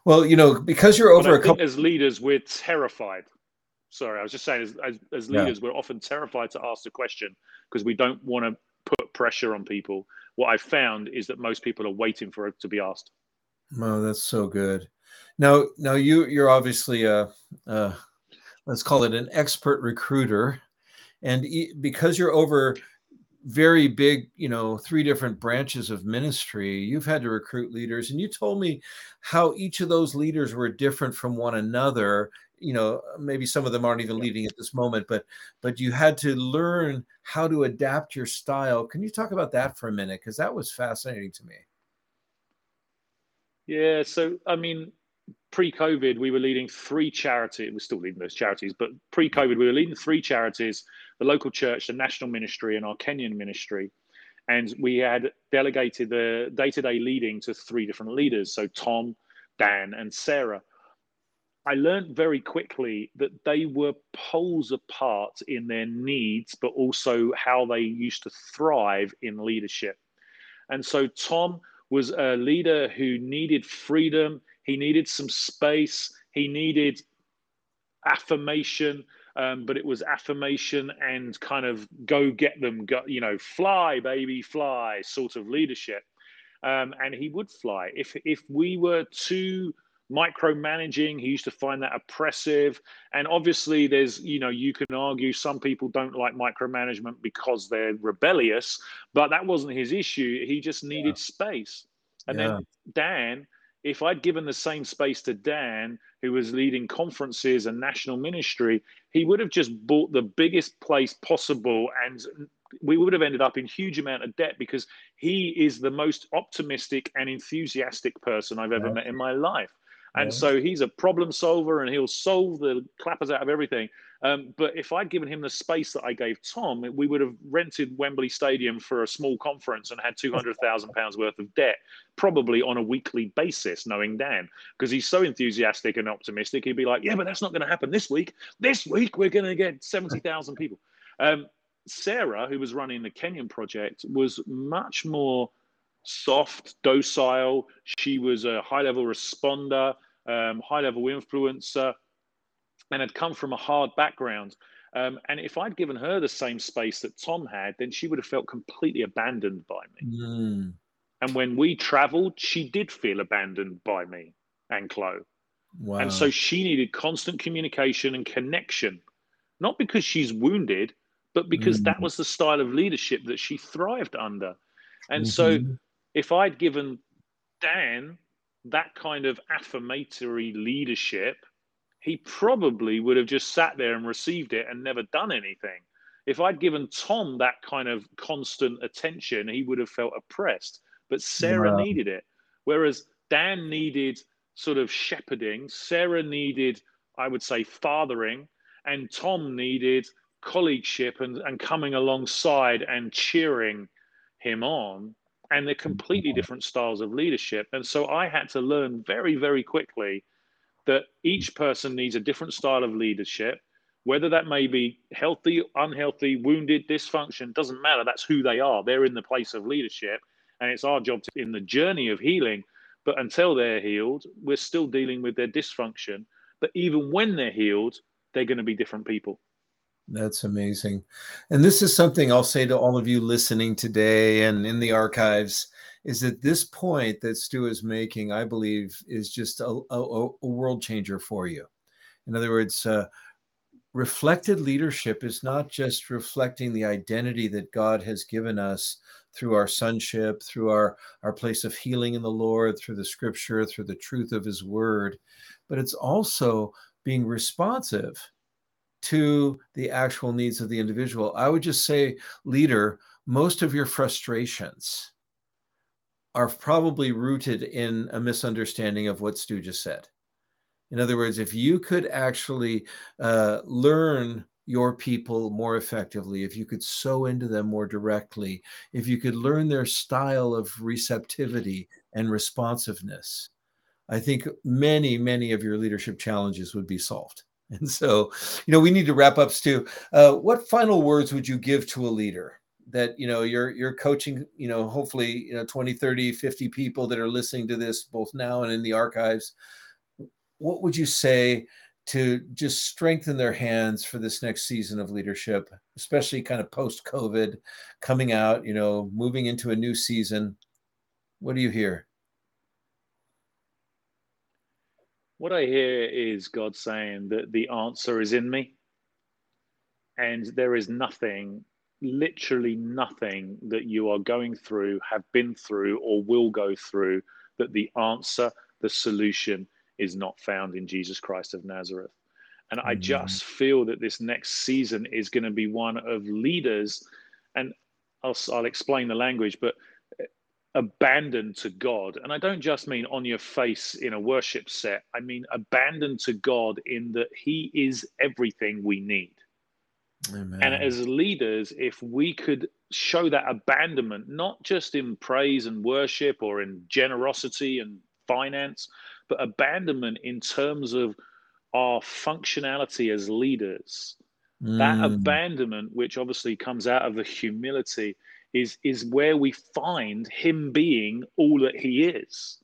Well, you know, because you're over a couple. As leaders, we're terrified. Sorry, I was just saying, as, as, as leaders, yeah. we're often terrified to ask the question because we don't want to put pressure on people. What I've found is that most people are waiting for it to be asked. Oh, that's so good. Now, now you you're obviously a, a let's call it an expert recruiter, and because you're over very big, you know, three different branches of ministry, you've had to recruit leaders, and you told me how each of those leaders were different from one another. You know maybe some of them aren't even leading at this moment but but you had to learn how to adapt your style. Can you talk about that for a minute? Because that was fascinating to me. Yeah so i mean pre-covid we were leading three charities. We're still leading those charities but pre-covid we were leading three charities the local church the national ministry and our kenyan ministry and we had delegated the day-to-day leading to three different leaders so tom dan and sarah I learned very quickly that they were poles apart in their needs, but also how they used to thrive in leadership. And so Tom was a leader who needed freedom, he needed some space, he needed affirmation. Um, but it was affirmation and kind of go get them, go, you know, fly, baby, fly sort of leadership. Um, and he would fly. If if we were too micromanaging. He used to find that oppressive. And obviously, there's, you know, you can argue some people don't like micromanagement because they're rebellious, but that wasn't his issue. He just needed yeah. space. And yeah. then Dan, if I'd given the same space to Dan, who was leading conferences and national ministry, he would have just bought the biggest place possible and we would have ended up in huge amount of debt because he is the most optimistic and enthusiastic person I've ever met in my life. And yeah. so he's a problem solver and he'll solve the clappers out of everything. Um, but if I'd given him the space that I gave Tom, we would have rented Wembley Stadium for a small conference and had two hundred thousand pounds worth of debt, probably on a weekly basis. Knowing Dan, because he's so enthusiastic and optimistic, he'd be like, "Yeah, but that's not going to happen this week. This week we're going to get seventy thousand people." Um, Sarah, who was running the Kenyan project, was much more soft, docile. She was a high level responder, um, high level influencer and had come from a hard background. Um, and if I'd given her the same space that Tom had, then she would have felt completely abandoned by me. Mm. And when we traveled, she did feel abandoned by me and Chlo. Wow. And so she needed constant communication and connection, not because she's wounded, but because mm. that was the style of leadership that she thrived under. And mm-hmm. so if I'd given Dan that kind of affirmatory leadership, he probably would have just sat there and received it and never done anything. If I'd given Tom that kind of constant attention, he would have felt oppressed. But Sarah needed it. Whereas Dan needed sort of shepherding, Sarah needed, I would say, fathering, and Tom needed colleagueship and, and coming alongside and cheering him on. And they're completely different styles of leadership. And so I had to learn very, very quickly that each person needs a different style of leadership, whether that may be healthy, unhealthy, wounded, dysfunction, doesn't matter. That's who they are. They're in the place of leadership. And it's our job to, in the journey of healing. But until they're healed, we're still dealing with their dysfunction. But even when they're healed, they're going to be different people. That's amazing. And this is something I'll say to all of you listening today and in the archives is that this point that Stu is making, I believe, is just a, a, a world changer for you. In other words, uh, reflected leadership is not just reflecting the identity that God has given us through our sonship, through our, our place of healing in the Lord, through the scripture, through the truth of his word, but it's also being responsive to the actual needs of the individual. I would just say, leader, most of your frustrations are probably rooted in a misunderstanding of what Stu just said. In other words, if you could actually uh, learn your people more effectively, if you could sow into them more directly, if you could learn their style of receptivity and responsiveness, I think many, many of your leadership challenges would be solved. And so, you know, we need to wrap up, Stu. Uh, what final words would you give to a leader? That you know you're you're coaching you know hopefully you know 20 30 50 people that are listening to this both now and in the archives. What would you say to just strengthen their hands for this next season of leadership especially kind of post covid coming out you know moving into a new season? What do you hear? What i hear is god saying that the answer is in me and there is nothing literally nothing that you are going through, have been through, or will go through that the answer, the solution is not found in Jesus Christ of Nazareth. And I just feel that this next season is going to be one of leaders, and I'll, I'll explain the language, but uh, abandoned to God. And I don't just mean on your face in a worship set, I mean abandoned to God in that He is everything we need. Amen. And as leaders, if we could show that abandonment, not just in praise and worship or in generosity and finance, but abandonment in terms of our functionality as leaders, mm. that abandonment, which obviously comes out of the humility, is is where we find him being all that he is.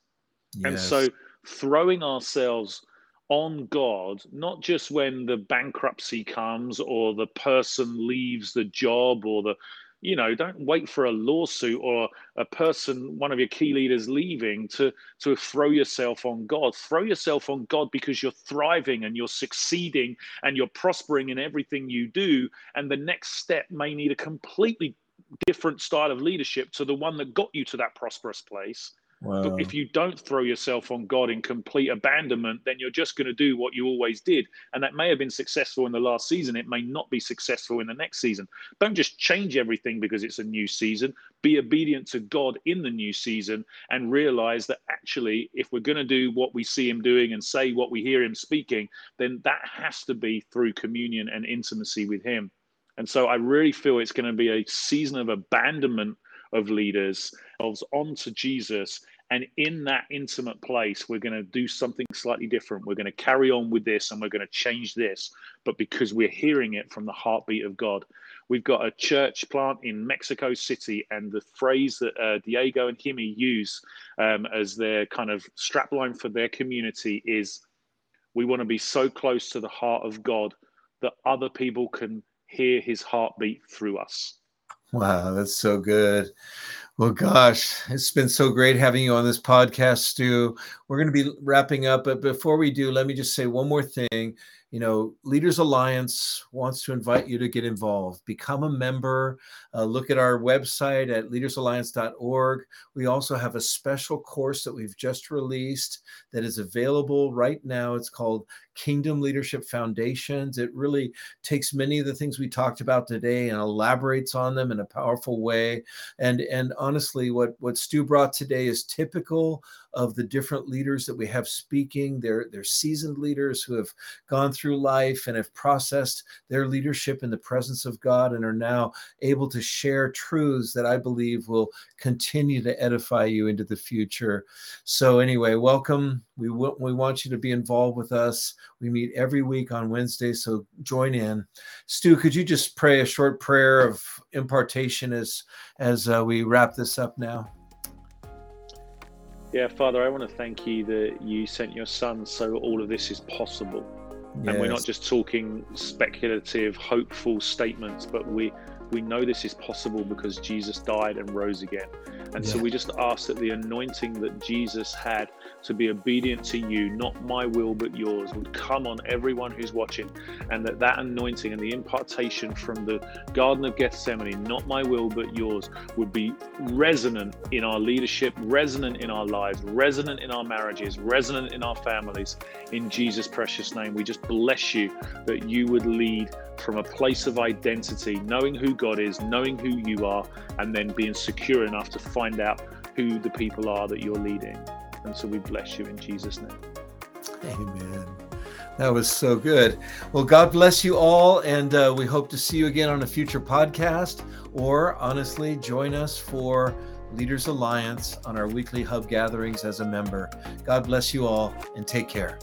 Yes. And so throwing ourselves on God, not just when the bankruptcy comes or the person leaves the job or the, you know, don't wait for a lawsuit or a person, one of your key leaders leaving to, to throw yourself on God. Throw yourself on God because you're thriving and you're succeeding and you're prospering in everything you do. And the next step may need a completely different style of leadership to the one that got you to that prosperous place. Wow. But if you don't throw yourself on God in complete abandonment, then you're just going to do what you always did. And that may have been successful in the last season. It may not be successful in the next season. Don't just change everything because it's a new season. Be obedient to God in the new season and realize that actually, if we're going to do what we see Him doing and say what we hear Him speaking, then that has to be through communion and intimacy with Him. And so I really feel it's going to be a season of abandonment of leaders, of onto Jesus. And in that intimate place, we're going to do something slightly different. We're going to carry on with this and we're going to change this, but because we're hearing it from the heartbeat of God. We've got a church plant in Mexico City, and the phrase that uh, Diego and Himi use um, as their kind of strapline for their community is we want to be so close to the heart of God that other people can hear his heartbeat through us. Wow, that's so good. Well, gosh, it's been so great having you on this podcast, Stu. We're going to be wrapping up, but before we do, let me just say one more thing you know, Leaders Alliance wants to invite you to get involved, become a member. Uh, look at our website at leadersalliance.org. We also have a special course that we've just released that is available right now. It's called Kingdom Leadership Foundations. It really takes many of the things we talked about today and elaborates on them in a powerful way. And and honestly, what what Stu brought today is typical of the different leaders that we have speaking. They're, they're seasoned leaders who have gone through life and have processed their leadership in the presence of God and are now able to share truths that I believe will continue to edify you into the future. So, anyway, welcome. We, w- we want you to be involved with us. We meet every week on Wednesday, so join in. Stu, could you just pray a short prayer of impartation as as uh, we wrap this up now? Yeah, Father, I want to thank you that you sent your son so all of this is possible. Yes. And we're not just talking speculative, hopeful statements, but we we know this is possible because Jesus died and rose again. And yeah. so we just ask that the anointing that Jesus had to be obedient to you, not my will but yours, would come on everyone who's watching, and that that anointing and the impartation from the Garden of Gethsemane, not my will but yours, would be resonant in our leadership, resonant in our lives, resonant in our marriages, resonant in our families. In Jesus' precious name, we just bless you that you would lead from a place of identity, knowing who God is, knowing who you are, and then being secure enough to find out who the people are that you're leading. And so we bless you in Jesus' name. Amen. That was so good. Well, God bless you all, and uh, we hope to see you again on a future podcast, or honestly, join us for Leaders Alliance on our weekly hub gatherings as a member. God bless you all, and take care.